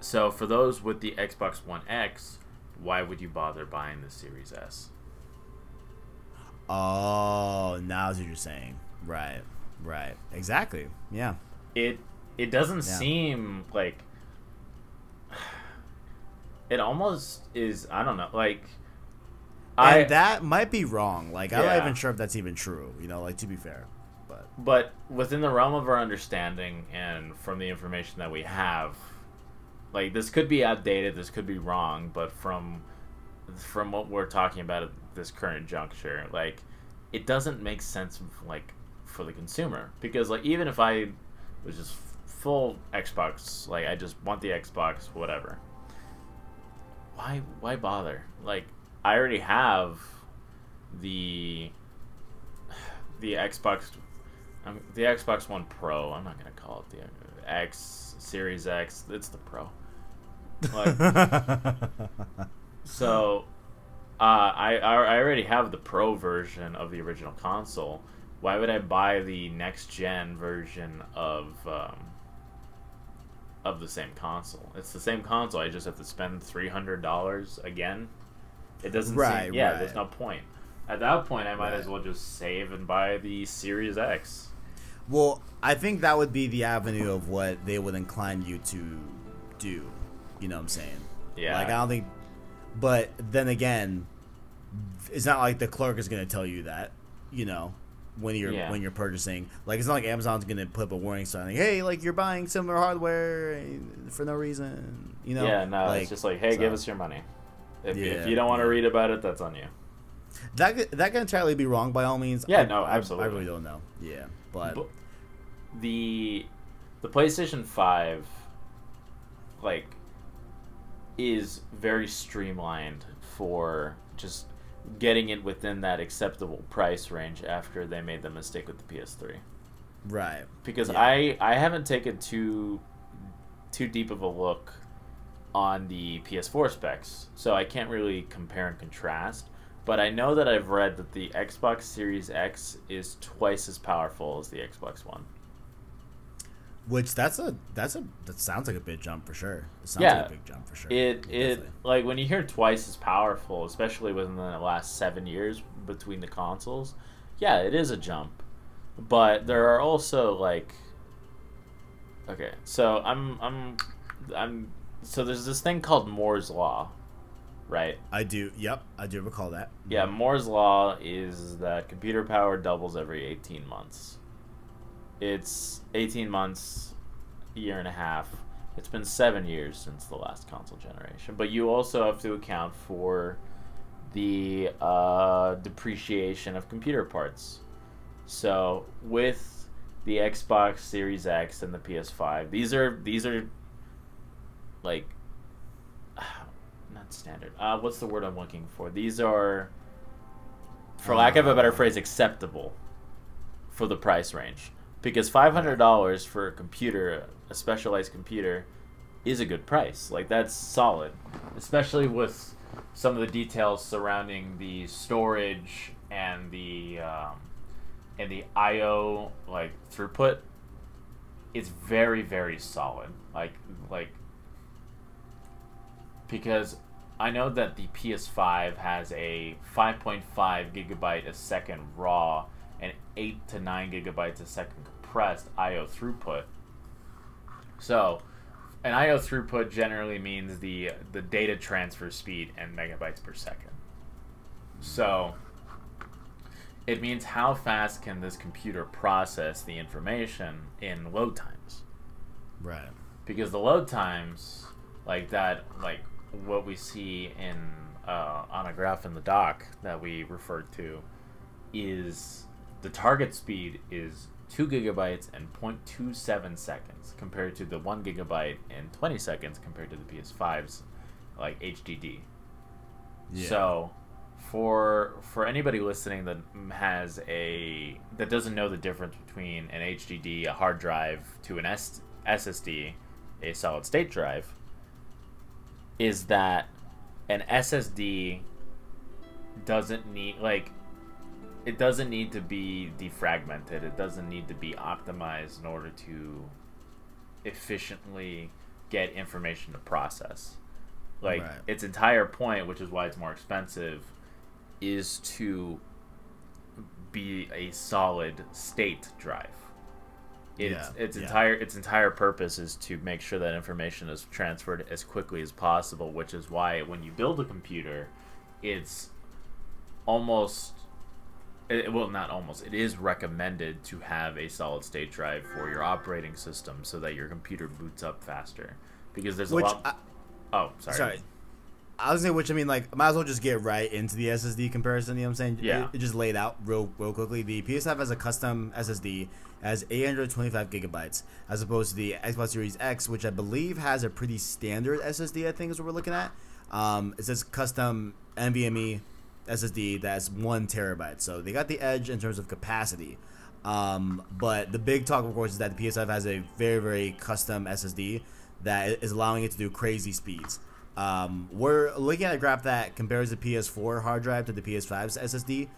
So for those with the Xbox One X, why would you bother buying the Series S? Oh, now what you're saying. Right. Right. Exactly. Yeah. It it doesn't Yeah. seem like *sighs* it almost is I don't know, like And that might be wrong. Like I'm not even sure if that's even true. You know, like to be fair, but But within the realm of our understanding and from the information that we have, like this could be outdated, this could be wrong, but from from what we're talking about at this current juncture, like it doesn't make sense like for the consumer because like even if I was just full Xbox, like I just want the Xbox, whatever. Why why bother? Like I already have the the Xbox um, the Xbox One Pro. I'm not gonna call it the X Series X. It's the Pro. Like, *laughs* so, uh, I I already have the Pro version of the original console. Why would I buy the next gen version of um, of the same console? It's the same console. I just have to spend three hundred dollars again. It doesn't. Right, Seem, yeah. right. There's no point. At that point, I might Right. as well just save and buy the Series X. Well, I think that would be the avenue of what they would incline you to do. You know what I'm saying? Yeah. Like I don't think, but then again, it's not like the clerk is gonna tell you that. You know, when you're Yeah. when you're purchasing, like it's not like Amazon's gonna put up a warning sign like, "Hey, like you're buying similar hardware for no reason." You know? yeah, no, like, it's just like, hey, give us your money. If, Yeah, if you don't want to read about it, that's on you. that. That can entirely be wrong by all means. Yeah, I- no, I- absolutely. I, really don't know. Yeah, but, But the the PlayStation Five, like, is very streamlined for just getting it within that acceptable price range after they made the mistake with the PS3. right. Because Yeah. I I haven't taken too too deep of a look on the PS4 specs, so I can't really compare and contrast. But I know that I've read that the Xbox Series X is twice as powerful as the Xbox One. Which that's a that's a that sounds like a big jump for sure. It sounds Yeah. like a big jump for sure. It it Definitely. like when you hear twice as powerful, especially within the last seven years between the consoles. Yeah, it is a jump, but there are also like. Okay, so I'm I'm I'm so there's this thing called Moore's law, right? I do. Yep, I do recall that. Yeah, Moore's law is that computer power doubles every 18 months. It's 18 months, a year and a half. It's been seven years since the last console generation. But you also have to account for the uh, depreciation of computer parts. So with the Xbox Series X and the PS5, these are these are like *sighs* not standard. Uh, what's the word I'm looking for? These are, for lack of a better phrase, acceptable for the price range. Because five hundred dollars for a computer, a specialized computer, is a good price. Like that's solid, especially with some of the details surrounding the storage and the um, and the I/O like throughput. It's very very solid. Like like because I know that the PS5 has a 5.5 gigabyte a second raw and 8 to 9 gigabytes a second compressed I/O throughput. So, an I/O throughput generally means the the data transfer speed and megabytes per second. So, it means how fast can this computer process the information in load times Right. because the load times like that like what we see in uh, on a graph in the doc that we referred to is the target speed is 2 gigabytes and 0.27 seconds compared to the 1 gigabyte and 20 seconds compared to the ps5's like hdd Yeah. so for for anybody listening that has a that doesn't know the difference between an HDD, a hard drive, to an S, SSD, a solid state drive, is that an SSD doesn't need like it doesn't need to be defragmented. It doesn't need to be optimized in order to efficiently get information to process. Like Right. its entire point, which is why it's more expensive, is to be a solid state drive. Its Yeah, its yeah. entire its entire purpose is to make sure that information is transferred as quickly as possible, which is why when you build a computer, it's almost it, well not almost it is recommended to have a solid state drive for your operating system so that your computer boots up faster because there's Which a lot I, oh sorry sorry. I was saying, which I mean, like, might as well just get right into the SSD comparison. You know what I'm saying? Yeah. It, it just laid out real, real quickly. The PS5 has a custom SSD, has 825 gigabytes, as opposed to the Xbox Series X, which I believe has a pretty standard SSD. I think is what we're looking at. Um, it says custom NVMe SSD that's one terabyte. So they got the edge in terms of capacity. Um, but the big talk, of course, is that the PS5 has a very, very custom SSD that is allowing it to do crazy speeds. Um, we're looking at a graph that compares the PS4 hard drive to the PS5's SSD,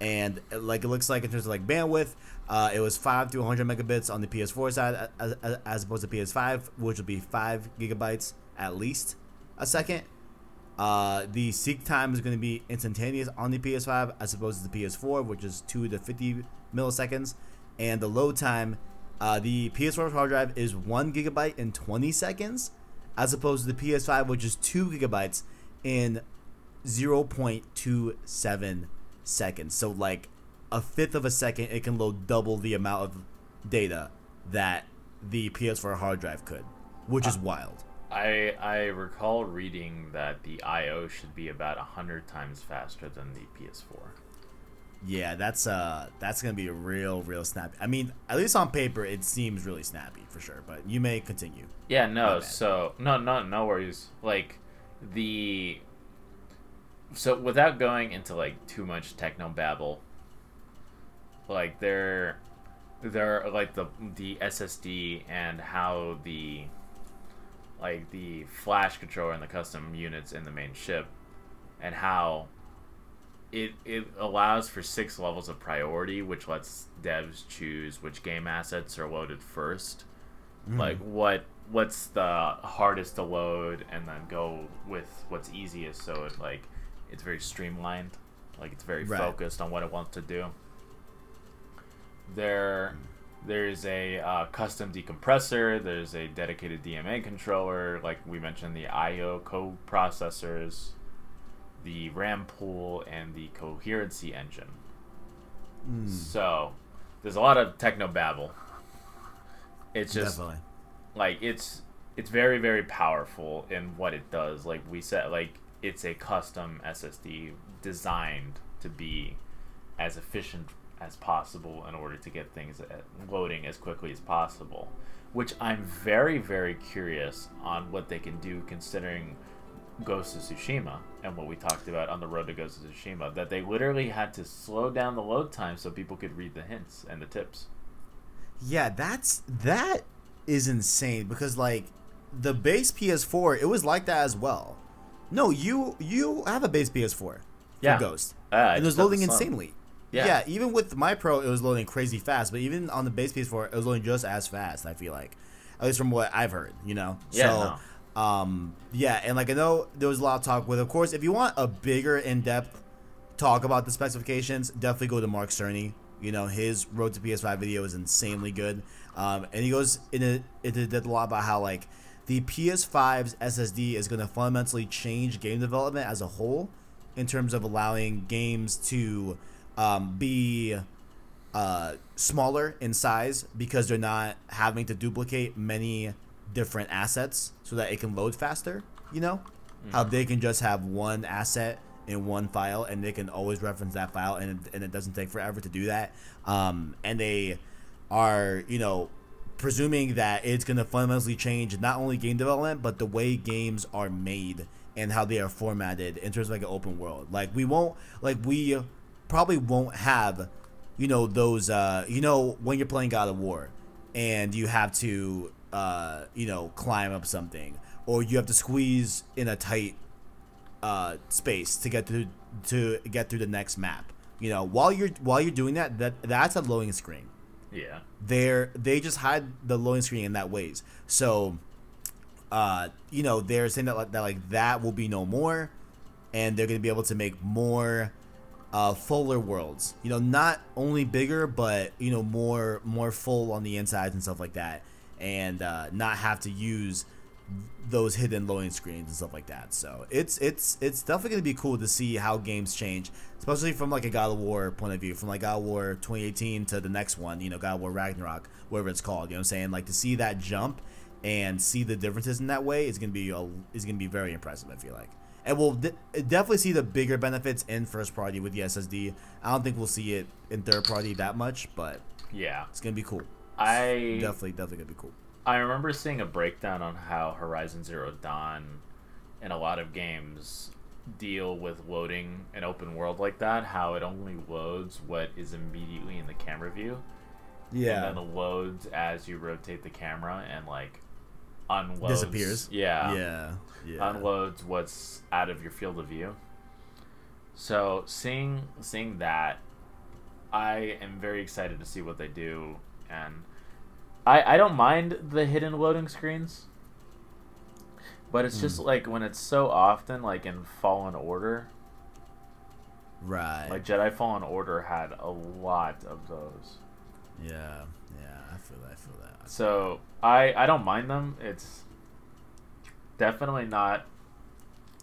and uh, like it looks like in terms of like bandwidth, uh, it was five to 100 megabits on the PS4 side as, as, opposed to PS5, which would be five gigabytes at least a second. Uh, the seek time is going to be instantaneous on the PS5 as opposed to the PS4, which is 2 to 50 milliseconds. And the load time, uh, the PS4 hard drive is 1 gigabyte in 20 seconds, as opposed to the PS5, which is 2 gigabytes in 0.27 seconds. So, like a fifth of a second, it can load double the amount of data that the PS4 hard drive could, which is wild. I I recall reading that the I/O should be about hundred times faster than the PS4. Yeah, that's uh that's gonna be a real, real snappy. I mean, at least on paper, it seems really snappy for sure. But you may continue. Yeah, no. So no, no, no worries. Like the so without going into like too much techno babble, like there, there are like the the SSD and how the like the flash controller and the custom units in the main ship, and how it it allows for six levels of priority, which lets devs choose which game assets are loaded 1st Like what what's the hardest to load, and then go with what's easiest. So it like it's very streamlined, like it's very Right. focused on what it wants to do. There, there's a uh, custom decompressor. There's a dedicated DMA controller, like we mentioned, the I/O co-processors, the RAM pool, and the coherency engine. Mm, So, there's a lot of techno babble. It's just definitely. like it's it's very very powerful in what it does. Like we said, like it's a custom SSD designed to be as efficient as possible in order to get things loading as quickly as possible. Which I'm very very curious on what they can do considering Ghost of Tsushima and what we talked about on the road to Ghost of Tsushima that they literally had to slow down the load time so people could read the hints and the tips. Yeah, that's that is insane because like the base PS4, it was like that as well. No, you you have a base PS4 for Yeah. Ghost, Ah, and it was loading insanely. Yeah. Yeah. even with my Pro, it was loading crazy fast. But even on the base PS4, it was loading just as fast. I feel like, at least from what I've heard, you know. Yeah, So, um, yeah, and like I know there was a lot of talk with. Of course, if you want a bigger, in-depth talk about the specifications, definitely go to Mark Cerny. You know, his Road to PS5 video is insanely good. Um, and he goes into into depth a lot about how like the PS5's SSD is going to fundamentally change game development as a whole in terms of allowing games to um, be uh, smaller in size because they're not having to duplicate many different assets so that it can load faster. You know, how they can just have one asset in one file and they can always reference that file and, and it doesn't take forever to do that. Um, and they are, you know, presuming that it's going to fundamentally change not only game development but the way games are made and how they are formatted in terms of like an open world. Like we won't like we probably won't have you know those uh you know when you're playing God of War and you have to uh you know climb up something or you have to squeeze in a tight uh space to get through to get through the next map. You know, while you're while you're doing that that that's a loading screen Yeah. they're they just hide the loading screen in that ways. So, uh, you know, they're saying that like, that like that will be no more, and they're gonna be able to make more, uh, fuller worlds. You know, not only bigger, but you know more more full on the insides and stuff like that, and uh, not have to use those hidden loading screens and stuff like that. So it's it's it's definitely gonna be cool to see how games change, especially from like a God of War point of view, from like God of War 2018 to the next one, you know, God of War Ragnarok, whatever it's called. You know what I'm saying? Like to see that jump and see the differences in that way is gonna be a, is gonna be very impressive. I feel like, and we'll de- definitely see the bigger benefits in first party with the SSD. I don't think we'll see it in third party that much, but Yeah. it's gonna be cool. I Definitely, definitely gonna be cool. I remember seeing a breakdown on how Horizon Zero Dawn and a lot of games deal with loading an open world like that, how it only loads what is immediately in the camera view. Yeah. And then it loads as you rotate the camera and like unloads disappears. Yeah. yeah, yeah. unloads what's out of your field of view. So seeing seeing that, I am very excited to see what they do, and I I don't mind the hidden loading screens, but it's just hmm. like when it's so often, like in Fallen Order, Right. like Jedi Fallen Order had a lot of those. yeah, yeah. I feel that. I feel that. So I I don't mind them. It's definitely not.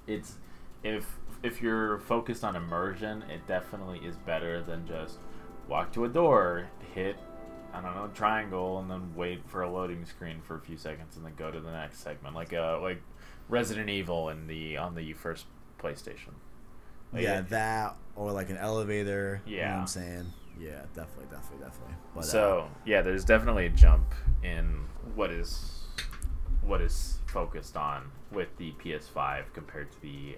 It's if if you're focused on immersion, it definitely is better than just walk to a door, hit I don't know triangle, and then wait for a loading screen for a few seconds, and then go to the next segment, like uh like Resident Evil in the on the first PlayStation. Like, yeah, it- that or like an elevator. You know what Yeah. I'm saying? Yeah, definitely, definitely, definitely. But, uh, so yeah, there's definitely a jump in what is what is focused on with the PS5 compared to the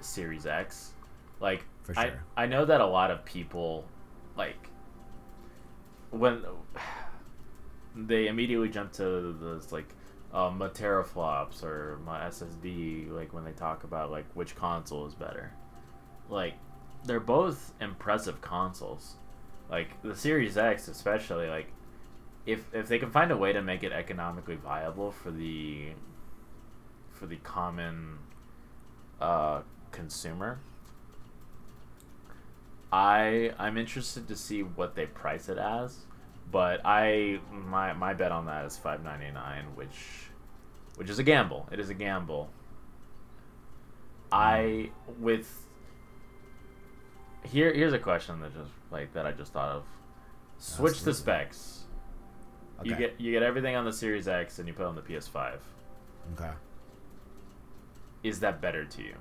Series X. Like For I. I know that a lot of people like when they immediately jump to those like uh, my teraflops or my SSD, like when they talk about like which console is better. Like, they're both impressive consoles. Like the Series X, especially. Like, if if they can find a way to make it economically viable for the for the common uh, consumer, I I'm interested to see what they price it as, but I my my bet on that is five ninety nine, which which is a gamble. It is a gamble. I with here here's a question that just like that I just thought of. Switch the Absolutely. specs. You get you get everything on the Series X and you put it on the PS5. Okay. Is that better to you?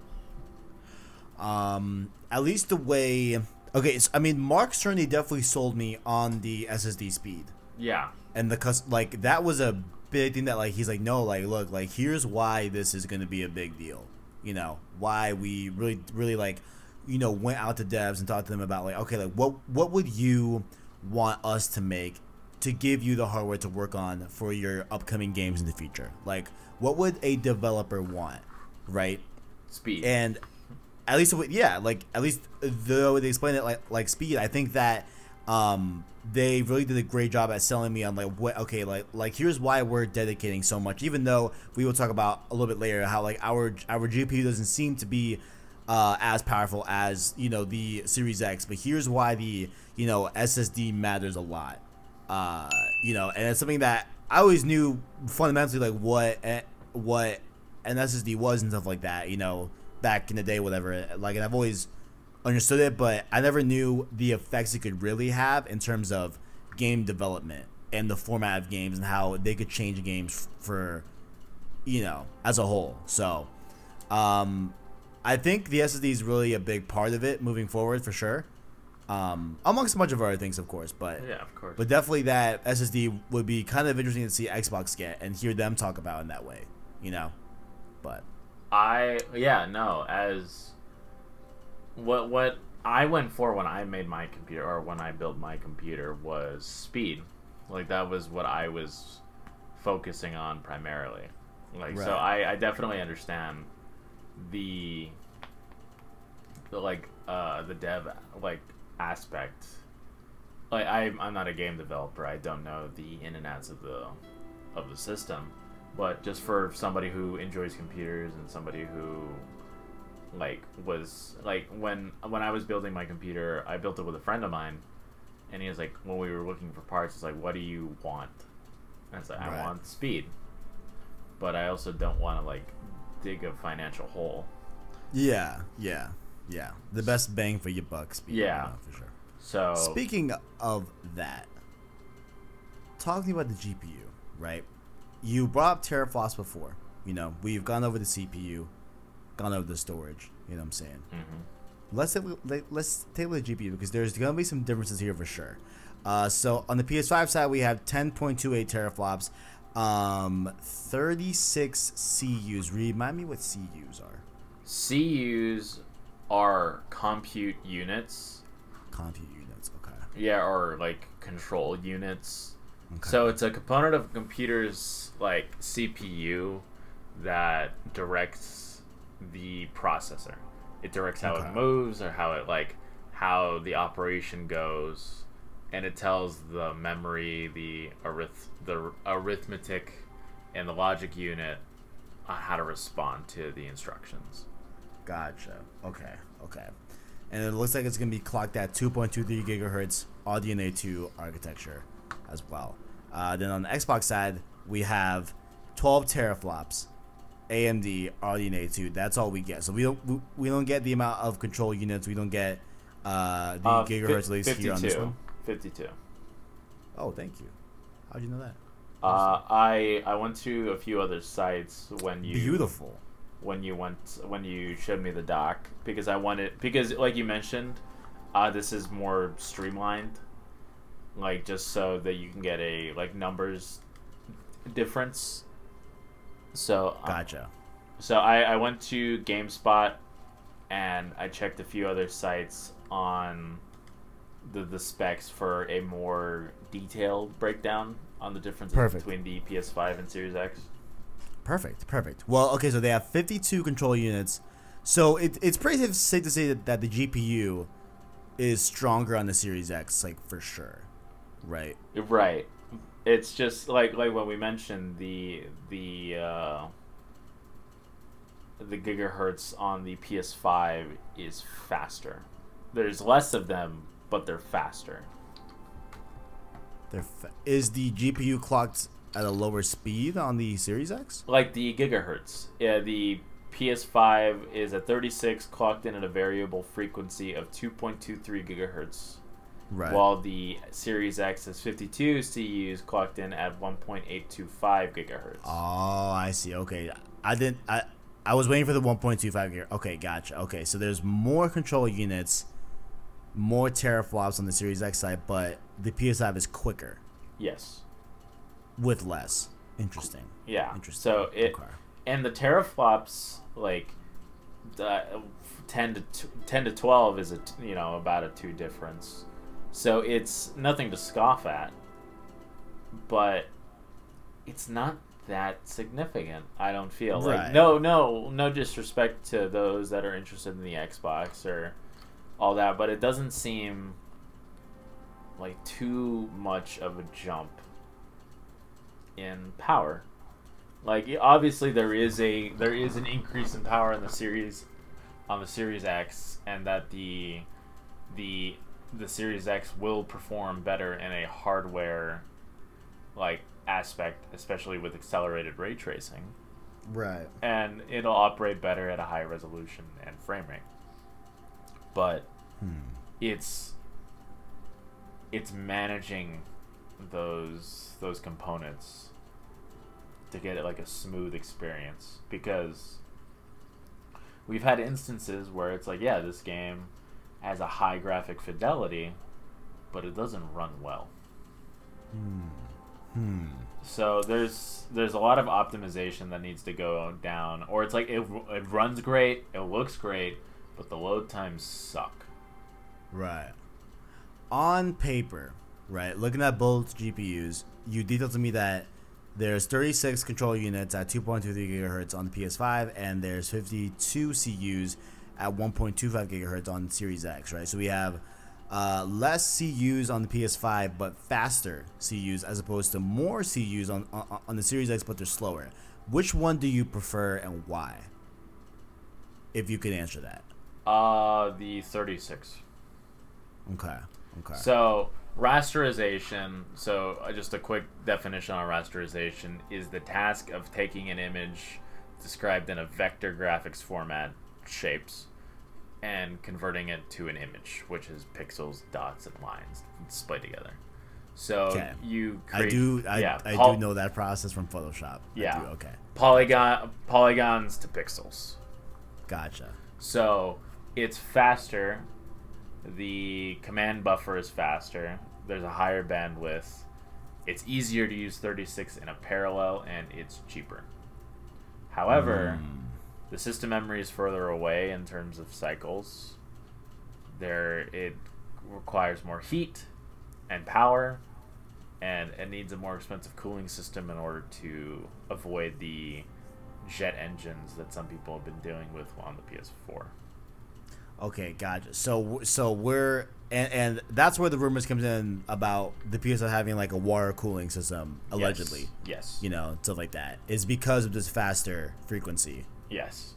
Um, at least the way. Okay, so, I mean, Mark Cerny definitely sold me on the SSD speed, Yeah. and the cus like that was a big thing that like he's like, no, like look, like here's why this is gonna be a big deal. You know, why we really, really like, you know, went out to devs and talked to them about like, okay, like what what would you want us to make to give you the hardware to work on for your upcoming games in the future? Like, what would a developer want, right? Speed. and at least yeah like at least though they explain it like like speed i think that um they really did a great job at selling me on like what okay like like here's why we're dedicating so much even though we will talk about a little bit later how like our our gpu doesn't seem to be uh, as powerful as you know the series x but here's why the you know ssd matters a lot uh, you know, and it's something that I always knew fundamentally like what eh, what an SSD was and stuff like that. You know, back in the day, whatever. Like, and I've always understood it, but I never knew the effects it could really have in terms of game development and the format of games and how they could change games for you know as a whole. So, um, I think the SSD is really a big part of it moving forward for sure. Um, amongst a bunch of other things, of course, but yeah, of course. but definitely that SSD would be kind of interesting to see Xbox get and hear them talk about in that way, you know. But I yeah no as what what I went for when I made my computer or when I built my computer was speed, like that was what I was focusing on primarily. Like so I I definitely understand the the like uh the dev like aspect. Like I'm I'm not a game developer. I don't know the in and outs of the of the system but just for somebody who enjoys computers and somebody who like was like when when I was building my computer, I built it with a friend of mine, and he was like, when we were looking for parts, it's like, what do you want? And I was like, I want speed, but I also don't want to like dig a financial hole. yeah, yeah, yeah, the best bang for your buck. Speaking Yeah. for sure. So Speaking of that, talking about the GPU, right? You brought up teraflops before. You know, we've gone over the CPU, gone over the storage. You know what I'm saying? Mhm. Let's take, let- let's take a look at the GPU because there's gonna be some differences here for sure. Uh, so on the PS5 side, we have 10.28 teraflops, um, 36 CUs. Remind me what CUs are. CUs are compute units, Compute units. Okay. yeah, or like control units. Okay. So it's a component of a computer's like CPU that directs the processor. It directs how Okay. it moves or how it like how the operation goes, and it tells the memory, the arith the arithmetic, and the logic unit uh, how to respond to the instructions. Gotcha. Okay. Okay. And it looks like it's gonna be clocked at 2.23 gigahertz RDNA 2 architecture as well. Uh, then on the Xbox side, we have 12 teraflops, AMD RDNA 2. That's all we get. So we don't we, we don't get the amount of control units. We don't get uh, the Uh, gigahertz latest here on this one. 52. Oh, thank you. How'd you know that? Uh, I I went to a few other sites when you Beautiful. when you went when you showed me the doc because I wanted because like you mentioned, uh, this is more streamlined, like just so that you can get a like numbers difference. So um, Gotcha. so I, I went to GameSpot and I checked a few other sites on the the specs for a more detailed breakdown on the differences Perfect. between the PS5 and Series X. perfect, perfect. Well, okay, so they have 52 control units. So it, it's pretty safe- safe to say that, that the GPU is stronger on the Series X, like for sure, right? Right. It's just like like when we mentioned the the uh, the gigahertz on the PS5 is faster. There's less of them, but they're faster. They're fa- is the GPU clocked at a lower speed on the Series X? Like the gigahertz. Yeah, the PS5 is at 36 clocked in at a variable frequency of 2.23 gigahertz. Right. While the Series X has 52 CUs clocked in at 1.825 gigahertz. Oh, I see. Okay, I didn't. I I was waiting for the 1.25 gear. Okay, gotcha. Okay, so there's more control units, more teraflops on the Series X side, but the PS5 is quicker yes. with less. Interesting. Yeah. Interesting. So it Okay. and the teraflops like the 10 to t- 10 to 12 is a t- you know about a 2 difference. So it's nothing to scoff at. But it's not that significant, I don't feel. Right. Like no no no disrespect to those that are interested in the Xbox or all that, but it doesn't seem like too much of a jump in power. Like obviously there is a there is an increase in power in the series on the Series X and that the the the Series X will perform better in a hardware like aspect, especially with accelerated ray tracing. Right. And it'll operate better at a high resolution and frame rate. But Hmm. it's it's managing those those components to get it like a smooth experience because we've had instances where it's like yeah this game has a high graphic fidelity but it doesn't run well Hmm. Hmm. so there's there's a lot of optimization that needs to go down or it's like it, it runs great it looks great but the load times suck Right. On paper, right, looking at both GPUs, you detailed to me that there's 36 control units at 2.23 gigahertz on the PS5, and there's 52 CUs at 1.25 gigahertz on Series X, right? So we have uh, less CUs on the PS5, but faster CUs as opposed to more CUs on, on on the Series X, but they're slower. Which one do you prefer and why? If you could answer that. uh the 36 Okay. Okay. So rasterization. So uh, just a quick definition on rasterization is the task of taking an image described in a vector graphics format, shapes, and converting it to an image, which is pixels, dots, and lines displayed together. So Okay. you I create, do. I, yeah, I do know that process from Photoshop. I Yeah. do, okay. polygon polygons to pixels. Gotcha. So it's faster. The command buffer is faster. There's a higher bandwidth. It's easier to use 36 in a parallel, and it's cheaper. However, Mm. The system memory is further away in terms of cycles. There, it requires more heat and power, and it needs a more expensive cooling system in order to avoid the jet engines that some people have been dealing with on the PS4. Okay, gotcha. So so we're and, and that's where the rumors comes in about the PS5 having like a water cooling system allegedly. Yes. You know, stuff like that. Is because of this faster frequency. Yes.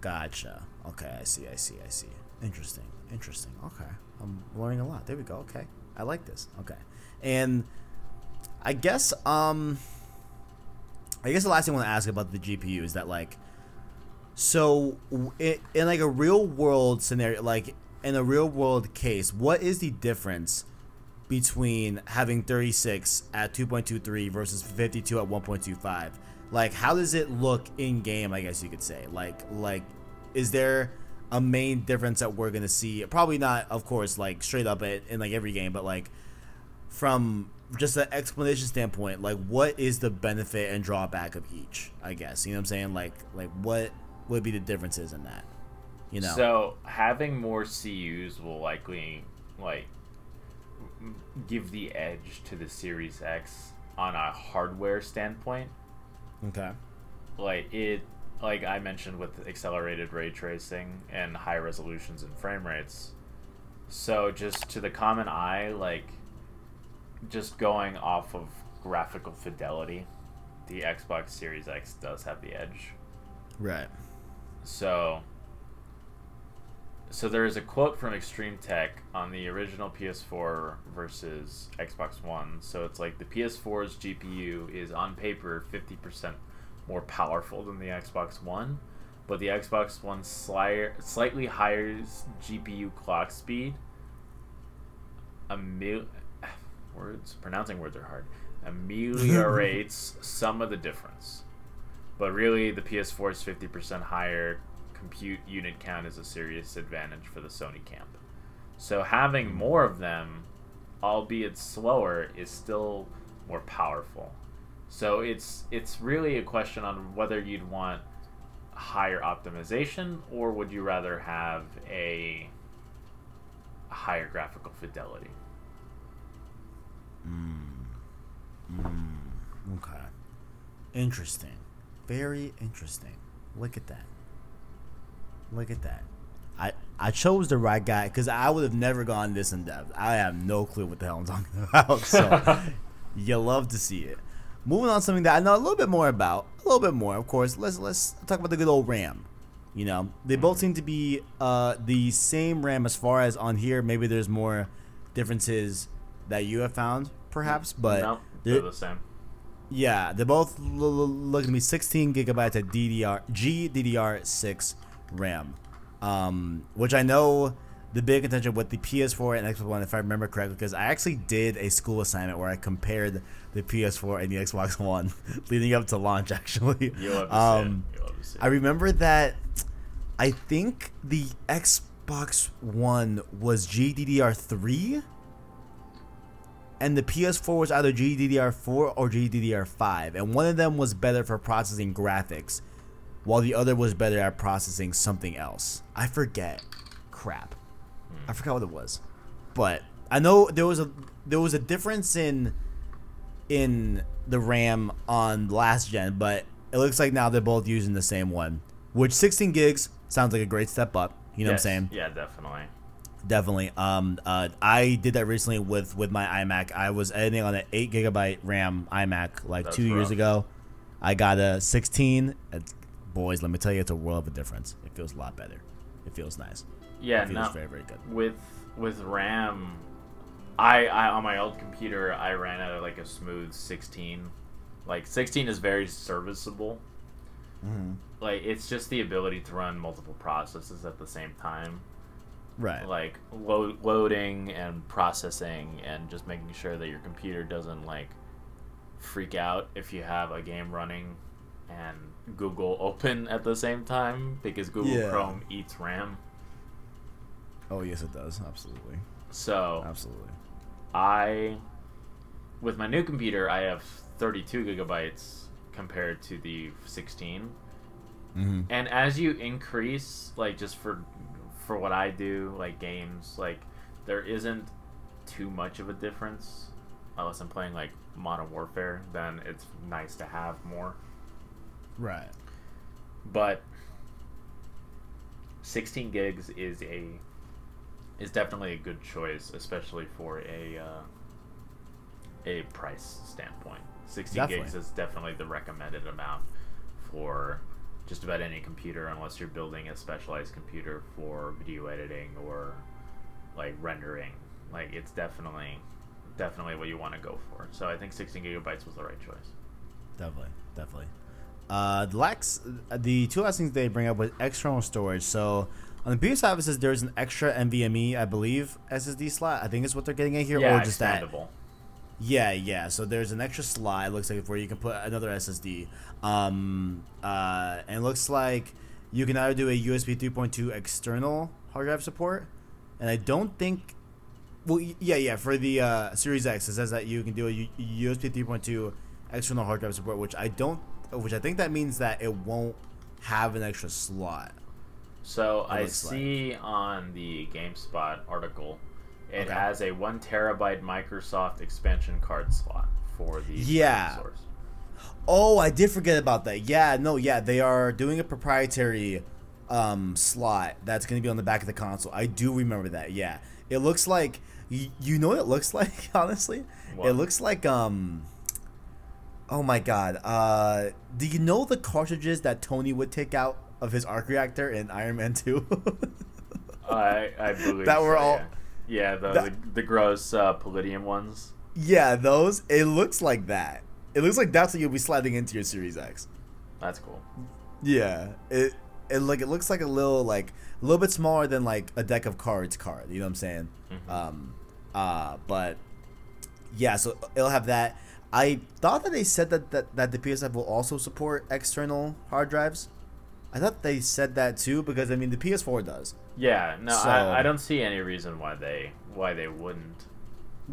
Gotcha. Okay, I see. I see. I see. Interesting. Interesting. Okay, I'm learning a lot. There we go. Okay, I like this. Okay, and I guess um, I guess the last thing I want to ask about the GPU is that like, so in, in like a real world scenario, like in a real world case, what is the difference? between having 36 at 2.23 versus 52 at 1.25 like how does it look in game i guess you could say? Like like is there a main difference that we're gonna see? Probably not of course like straight up in, in like every game but like from just an explanation standpoint like what is the benefit and drawback of each i guess? You know what i'm saying? Like like what would be the differences in that? You know? So having more CUs will likely like give the edge to the Series X on a hardware standpoint. Okay like it like I mentioned with accelerated ray tracing and high resolutions and frame rates. So just to the common eye, like just going off of graphical fidelity, the Xbox Series X does have the edge. Right. So so there is a quote from ExtremeTech on the original PS4 versus Xbox One. So it's like the PS4's GPU is on paper 50% more powerful than the Xbox One, but the Xbox One sli- slightly higher GPU clock speed A amel- *sighs* words pronouncing words are hard *laughs* ameliorates some of the difference. But really the PS4 is 50% higher compute unit count is a serious advantage for the Sony camp. So having more of them, albeit slower, is still more powerful. So it's it's really a question on whether you'd want higher optimization or would you rather have a higher graphical fidelity. Hmm. Hmm. Okay. Interesting. Very interesting. Look at that. Look at that. I I chose the right guy because I would have never gone this in depth. I have no clue what the hell I'm talking *laughs* about. So *laughs* you love to see it. Moving on to something that I know a little bit more about. A little bit more, of course. Let's let's talk about the good old RAM. You know, they both seem to be uh, the same RAM as far as on here. Maybe there's more differences that you have found, perhaps, but no, they're- they're the same. yeah, they're both l- l- looking to be 16 gigabytes of DDR GDDR6 RAM, um, which I know the big contention with the PS4 and Xbox One, if I remember correctly, because I actually did a school assignment where I compared the PS4 and the Xbox *laughs* One leading up to launch. Actually, You love to um, see it. You love to see I remember that I think the Xbox One was GDDR3 and the PS4 was either GDDR4 or GDDR5 and one of them was better for processing graphics while the other was better at processing something else. I forget. Crap. I forgot what it was. But I know there was a there was a difference in in the RAM on last gen, but it looks like now they're both using the same one. Which 16 gigs sounds like a great step up. You know Yes, what I'm saying? Yeah, definitely. Definitely. Um, uh, I did that recently with with my iMac. I was editing on an eight gigabyte RAM iMac like That's two years ago. I got a 16. It's, boys, let me tell you, it's a world of a difference. It feels a lot better. It feels nice. Yeah, It feels no, very very good. with with RAM, I, I on my old computer I ran at like a smooth 16. Like 16 is very serviceable. Mm-hmm. Like it's just the ability to run multiple processes at the same time, Right. like lo- loading and processing, and just making sure that your computer doesn't like freak out if you have a game running and Google open at the same time because Google Yeah. Chrome eats RAM. Oh yes, it does. Absolutely. So Absolutely. I, with my new computer, I have 32 gigabytes compared to the 16. Mm-hmm. And as you increase, like just for for what I do, like games, like there isn't too much of a difference, unless I'm playing like Modern Warfare. Then it's nice to have more. Right. But 16 gigs is a is definitely a good choice, especially for a uh, a price standpoint. 16 gigs is definitely the recommended amount for just about any computer, unless you're building a specialized computer for video editing or like rendering. Like it's definitely definitely what you want to go for. So I think 16 gigabytes was the right choice. Definitely, definitely. Uh, the last, the two last things they bring up was external storage. So on the PS5 it says there's an extra NVMe, I believe, SSD slot. I think it's what they're getting at here, yeah, or just that. Yeah, yeah. So there's an extra slot. It looks like where you can put another SSD. Um, uh, and it looks like you can either do a USB 3.2 external hard drive support, and I don't think. Well, yeah, yeah. For the uh, Series X, it says that you can do a U- USB 3.2 external hard drive support, which I don't. Which I think that means that it won't have an extra slot. So I looks like. see on the GameSpot article, it Okay. has a one terabyte Microsoft expansion card slot for the Yeah. source. Oh, I did forget about that. Yeah, no, yeah, they are doing a proprietary um, slot that's going to be on the back of the console. I do remember that. Yeah, it looks like you, you know what it looks *laughs* like. Honestly, What? it looks like um. Oh my god. Uh, do you know the cartridges that Tony would take out of his arc reactor in Iron Man Two? *laughs* I I believe That were so, all- Yeah, yeah the, That- the the gross uh, palladium ones. yeah, those. It looks like that. It looks like that's what you'll be sliding into your Series X. That's cool. Yeah, it it like it looks like a little like a little bit smaller than like a deck of cards card. You know what I'm saying? Mhm. Um, uh, but yeah, so it'll have that. I thought that they said that, that that the PS5 will also support external hard drives. I thought they said that too because I mean the PS4 does. Yeah, no, So- I, I don't see any reason why they why they wouldn't.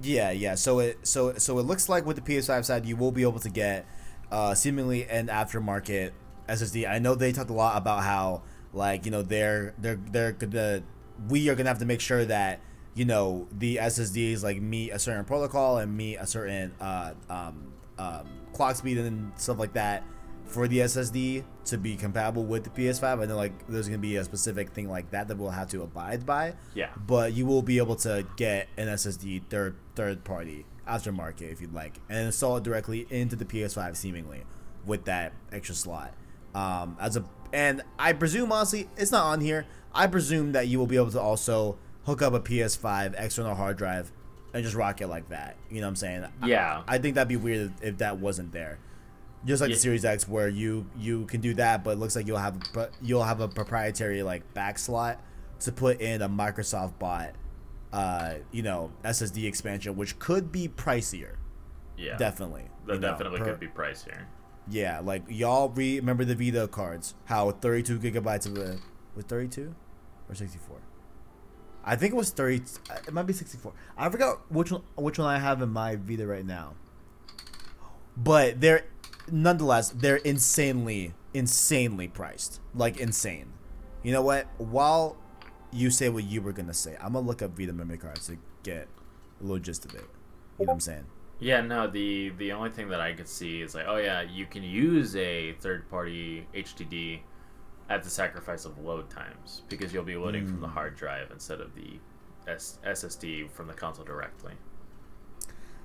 Yeah, yeah. So it so so it looks like with the PS5 side, you will be able to get uh, seemingly an aftermarket SSD. I know they talked a lot about how like you know they're they're they're gonna we are gonna have to make sure that you know the SSDs like meet a certain protocol and meet a certain uh, um, um, clock speed and stuff like that for the SSD to be compatible with the PS5. I know like there's gonna be a specific thing like that that we'll have to abide by Yeah, but you will be able to get an SSD third third party aftermarket if you'd like, and install it directly into the PS5 seemingly with that extra slot. Um, as a and I presume honestly it's not on here. I presume that you will be able to also hook up a PS5 external hard drive and just rock it like that. You know what I'm saying? Yeah, I think that'd be weird if that wasn't there. Just like Yeah. the Series X, where you you can do that, but it looks like you'll have but you'll have a proprietary like back slot to put in a Microsoft bought, uh, you know, SSD expansion, which could be pricier. yeah. Definitely, that you know, definitely per- could be pricier. Yeah, like y'all remember the Vita cards? How 32 gigabytes of the was 32 or 64? I think it was 30. Uh, it might be 64. I forgot which one which one I have in my Vita right now. But they're nonetheless they're insanely insanely priced, like insane. You know what? While you say what you were gonna say, I'm gonna look up Vita memory cards to get a little gist of it. You know what I'm saying? Yeah, no, the the only thing that I could see is like, oh yeah, you can use a third party HDD at the sacrifice of load times because you'll be loading from the Hmm. hard drive instead of the S- SSD from the console directly.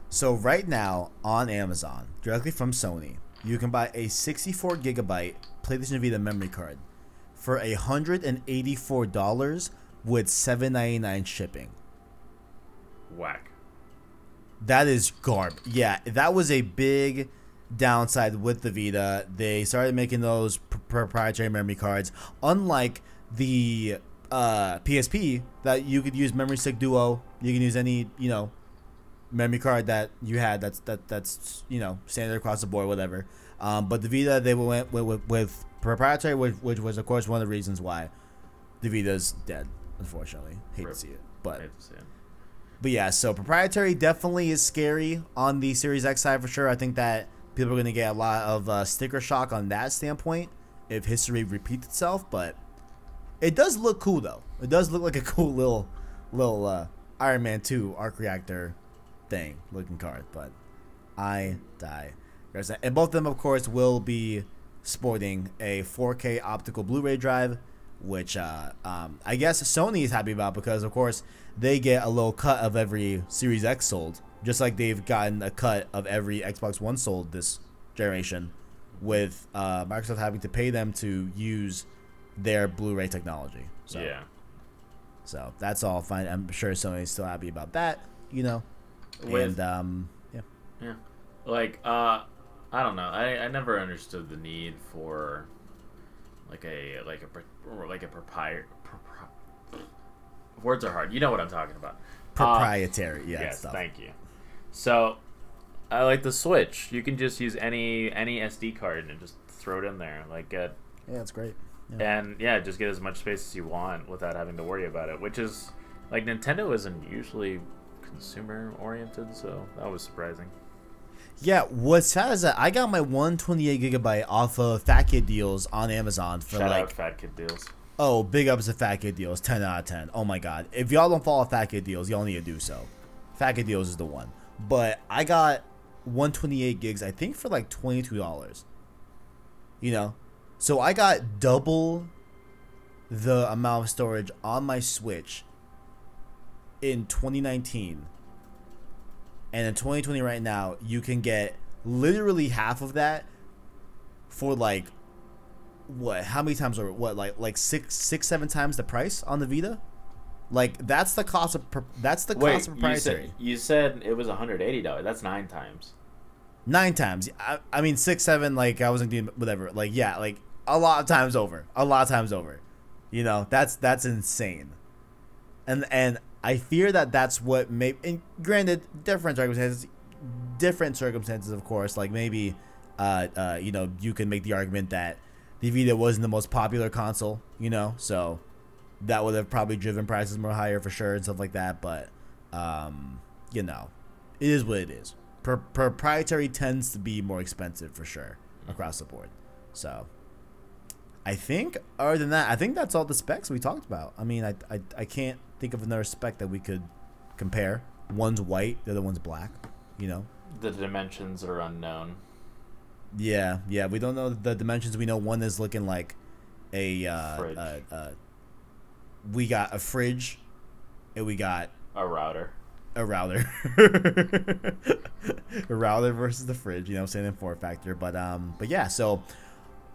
So right now on Amazon, directly from Sony, you can buy a 64 gigabyte PlayStation Vita memory card for a hundred and eighty-four dollars with seven ninety-nine shipping. Whack. That is garb. Yeah, that was a big downside with the Vita. They started making those pr- proprietary memory cards, unlike the uh, PSP that you could use Memory Stick Duo. You can use any you know memory card that you had. That's that that's you know standard across the board, whatever. Um, but the Vita they went with, with, with proprietary, which, which was of course one of the reasons why the Vita's dead. Unfortunately, hate Rip. to see it, but. Hate to see it. But yeah, so proprietary definitely is scary on the Series X side for sure. I think that people are going to get a lot of uh, sticker shock on that standpoint if history repeats itself. But it does look cool though. It does look like a *laughs* cool little little uh, Iron Man Two arc reactor thing looking card. But I die. There's that. And both of them, of course, will be sporting a 4K optical Blu-ray drive, which uh, um, I guess Sony is happy about because, of course, they get a little cut of every Series X sold, just like they've gotten a cut of every Xbox One sold this generation, with uh, Microsoft having to pay them to use their Blu-ray technology. So, Yeah. so that's all fine. I'm sure Sony's still happy about that, you know. With and um, yeah. Yeah. Like, uh, I don't know. I, I never understood the need for like a like a like a propri- propri- words are hard. You know what I'm talking about. Uh, proprietary, yeah, yes, stuff. thank you. So, I like the Switch. You can just use any any SD card and just throw it in there. Like, get Yeah, that's great. Yeah. and yeah, just get as much space as you want without having to worry about it. Which is like Nintendo isn't usually consumer oriented, so that was surprising. Yeah, what's sad is that I got my 128 gigabyte off of Fat Kid Deals on Amazon for Shout like out Fat Kid Deals. oh big ups to Fat Kid Deals, 10 out of 10. Oh my god, if y'all don't follow Fat Kid Deals, y'all need to do so. Fat Kid Deals is the one. But I got 128 gigs, I think for like $22. You know? So I got double the amount of storage on my Switch in 2019. And in 2020 right now, you can get literally half of that for like what? How many times over? What like like six six seven times the price on the Vita? Like that's the cost of that's the Wait, cost of you proprietary. said, you said it was $180. That's nine times. Nine times. I, I mean six seven. Like I wasn't doing whatever. Like yeah, like a lot of times over. A lot of times over. You know that's that's insane. And and I fear that that's what may. And granted, different circumstances, different circumstances, of course. Like maybe, uh, uh, you know, you can make the argument that the Vita wasn't the most popular console. You know, so that would have probably driven prices more higher for sure and stuff like that. But, um, you know, it is what it is. Pro- proprietary tends to be more expensive for sure across the board. So, I think other than that, I think that's all the specs we talked about. I mean, I, I, I can't think of another spec that we could compare. One's white, the other one's black. You know. The dimensions are unknown. Yeah, yeah. We don't know the dimensions. We know one is looking like a. Uh, Fridge. uh, uh, we got a fridge, and we got A router. a router. *laughs* a router versus the fridge, you know, what I'm saying in four factor. But um, but yeah. So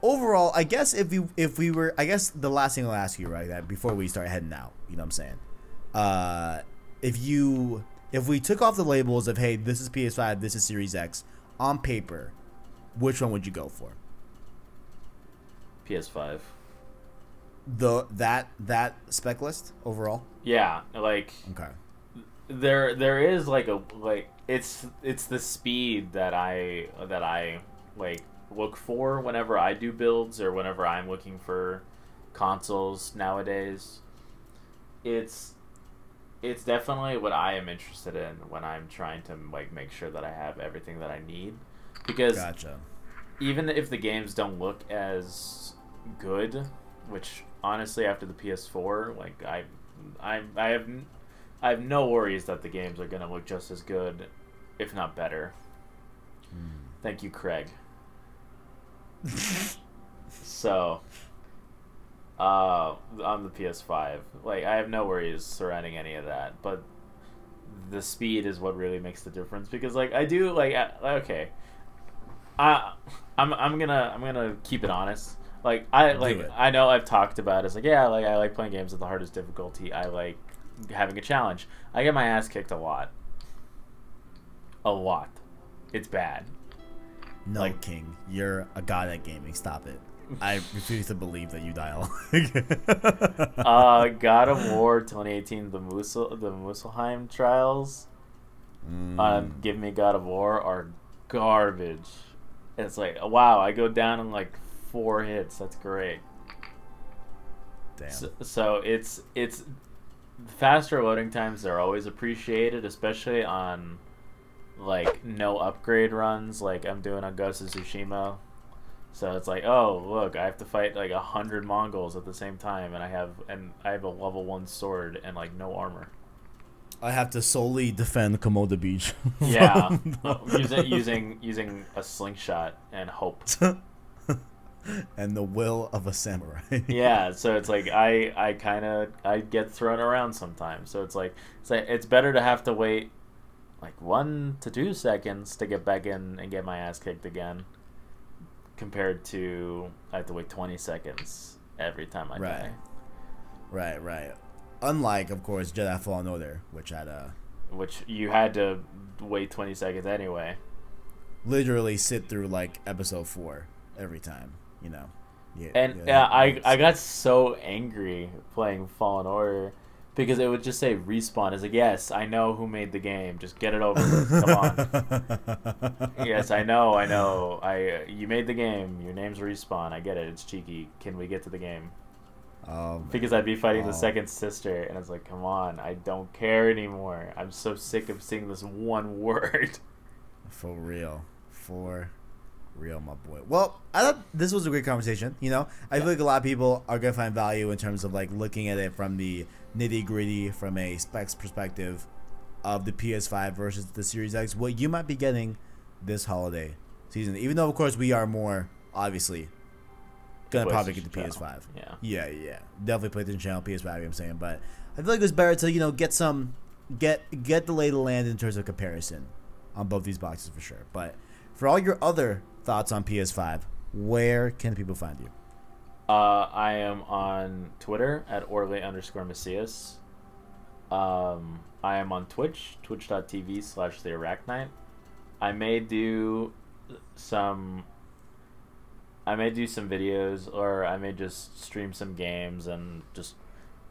overall, I guess if we if we were, I guess the last thing I'll ask you right that before we start heading out, you know, what I'm saying, uh, if you if we took off the labels of hey, this is PS5, this is Series X on paper, which one would you go for? PS5. The that that spec list overall. Yeah, like Okay. there there is like a like it's it's the speed that I that I like look for whenever I do builds or whenever I'm looking for consoles nowadays. It's it's definitely what I am interested in when I'm trying to like make sure that I have everything that I need because Gotcha. even if the games don't look as good, which honestly after the PS4, like I, I, I have, n- I have no worries that the games are gonna look just as good, if not better. Thank you, Craig. *laughs* so, uh, on the PS5, like I have no worries surrounding any of that, but the speed is what really makes the difference because, like, I do like, uh, okay, I, I'm I'm gonna I'm gonna keep it honest. Like I like. I know I've talked about it. it's like yeah like I like playing games at the hardest difficulty. I like having a challenge. I get my ass kicked a lot. A lot. It's bad. No, Like- King, you're a god at gaming. Stop it. I *laughs* refuse to believe that you dialogue. *laughs* Uh, God of War 2018, the Musel the Muspelheim trials. Mm, Uh, Give me God of War are garbage. It's like wow, I go down in like four hits. That's great. damn. So, so it's it's faster loading times are always appreciated, especially on like no upgrade runs, like I'm doing on Ghost of Tsushima. So it's like, oh look, I have to fight like a hundred Mongols at the same time, and I have and I have a level one sword and like no armor. I have to solely defend Komoda Beach. *laughs* Yeah, *laughs* using using using a slingshot and hope. *laughs* *laughs* and the will of a samurai. *laughs* yeah so it's like i i kind of i get thrown around sometimes so it's like it's like it's better to have to wait like one to two seconds to get back in and get my ass kicked again compared to i have to wait 20 seconds every time i Right. die right, right. Unlike, of course, Jedi Fallen Order, which had a which you had to wait 20 seconds anyway literally sit through like episode four every time. You know. Yeah. and yeah, yeah, I, I got so angry playing fallen order because it would just say respawn it's like yes i know who made the game just get it over with come on *laughs* yes, I know, I know. I you made the game. Your name's respawn. I get it. It's cheeky. Can we get to the game? Oh. Because I'd be fighting Oh. the second sister, and it's like, come on, I don't care anymore. I'm so sick of seeing this one *laughs* word. For real. For real, my boy. Well, I thought this was a great conversation. You know, I feel like a lot of people are gonna find value in terms of like looking at it from the nitty gritty, from a specs perspective of the PS5 versus the Series X. What you might be getting this holiday season. Even though, of course, we are more obviously gonna probably get the PlayStation PS5. Yeah. Yeah, yeah, definitely PlayStation channel, PS5. I'm saying, but I feel like it's better to you know get some get get the lay of the land in terms of comparison on both these boxes for sure. But for all your other thoughts on PS5, where can people find you? Uh, I am on Twitter at Orly underscore Macias. Um, I am on Twitch, twitch.tv slash the Arachnite. I may do some. I may do some videos, or I may just stream some games and just,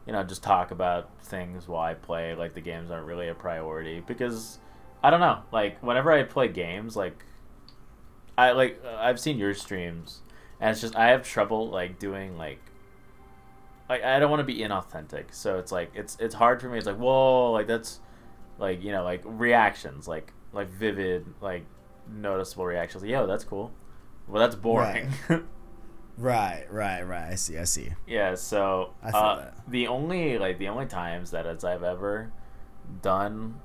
you know, just talk about things while I play. Like the games aren't really a priority because, I don't know. Like whenever I play games, like, I like I've seen your streams and it's just I have trouble like doing like like I don't want to be inauthentic. So it's like it's it's hard for me. It's like whoa, like that's like you know like reactions, like like vivid, like noticeable reactions. Like, Yo, that's cool. Well, that's boring. Right, *laughs* right, right. I see, I see. yeah. So uh, the only like the only times that as I've ever done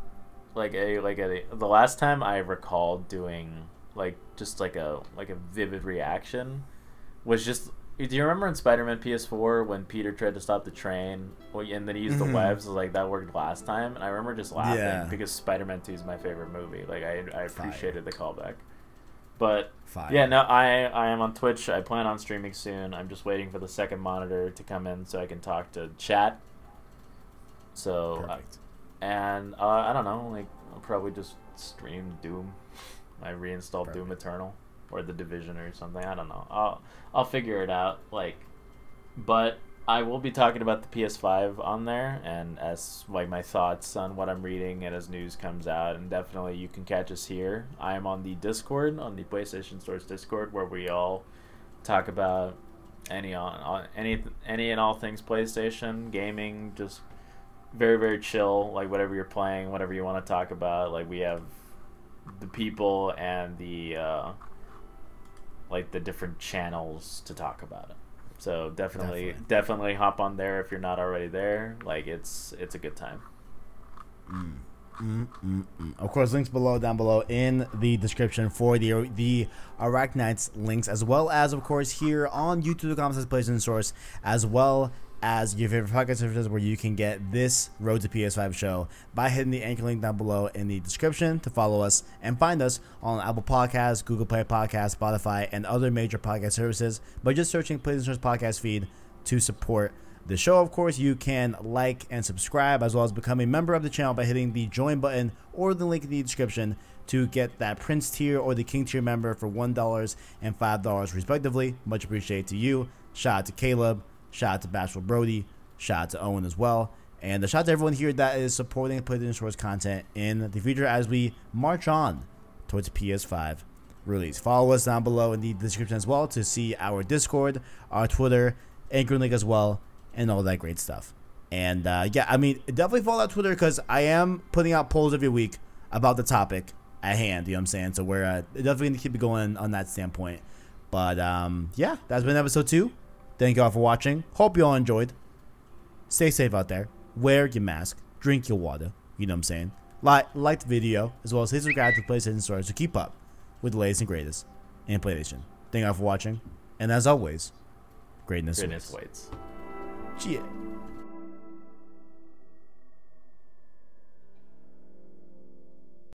like a like a the last time I recalled doing like just like a like a vivid reaction was just do you remember in Spider-Man PS4 when Peter tried to stop the train and then he used Mhm. the webs like that worked last time and I remember just laughing Yeah. because Spider-Man 2 is my favorite movie like I I Fire. appreciated the callback but Fine. yeah, no, I I am on Twitch. I plan on streaming soon. I'm just waiting for the second monitor to come in so I can talk to chat. So uh, and uh, I don't know, like I'll probably just stream Doom. *laughs* I reinstalled Doom Perfect. Eternal or the Division or something. I don't know. I'll I'll figure it out. Like, but I will be talking about the PS5 on there and as like my thoughts on what I'm reading and as news comes out. And definitely you can catch us here. I am on the Discord on the PlayStation Source's Discord where we all talk about any on, on any any and all things PlayStation gaming. Just very very chill. Like whatever you're playing, whatever you want to talk about. Like we have the people and the uh, like the different channels to talk about it. So definitely, Definitely. definitely, hop on there if you're not already there. Like it's it's a good time. Mm, mm, mm. Of course, links below, down below in the description for the the Arachnites links, as well as, of course, here on YouTube, the YouTube.com slash PlayStation Source, as well as your favorite podcast services where you can get this Road to PS5 show by hitting the anchor link down below in the description to follow us and find us on Apple Podcasts, Google Play Podcasts, Spotify, and other major podcast services by just searching PlayStation Source podcast feed to support the show. Of course, you can like and subscribe as well as become a member of the channel by hitting the join button or the link in the description to get that Prince tier or the King tier member for $1 and $5 respectively. Much appreciated to you. Shout out to Caleb. Shout out to Bashful Brody. Shout out to Owen as well. And a shout out to everyone here that is supporting PlayStation Source content in the future as we march on towards PS5 release. Follow us down below in the description as well to see our Discord, our Twitter, Anchor link as well, and all that great stuff. And uh, yeah, I mean, definitely follow that Twitter because I am putting out polls every week about the topic at hand. You know what I'm saying? So we're uh, definitely going to keep it going on that standpoint. But um, yeah, that's been episode two. Thank you all for watching. Hope you all enjoyed. Stay safe out there. Wear your mask. Drink your water. You know what I'm saying? Like, like the video, as well as hit subscribe to PlayStation Source to keep up with the latest and greatest in PlayStation. Thank you all for watching. And as always, greatness, Goodness waits. waits. Yeah.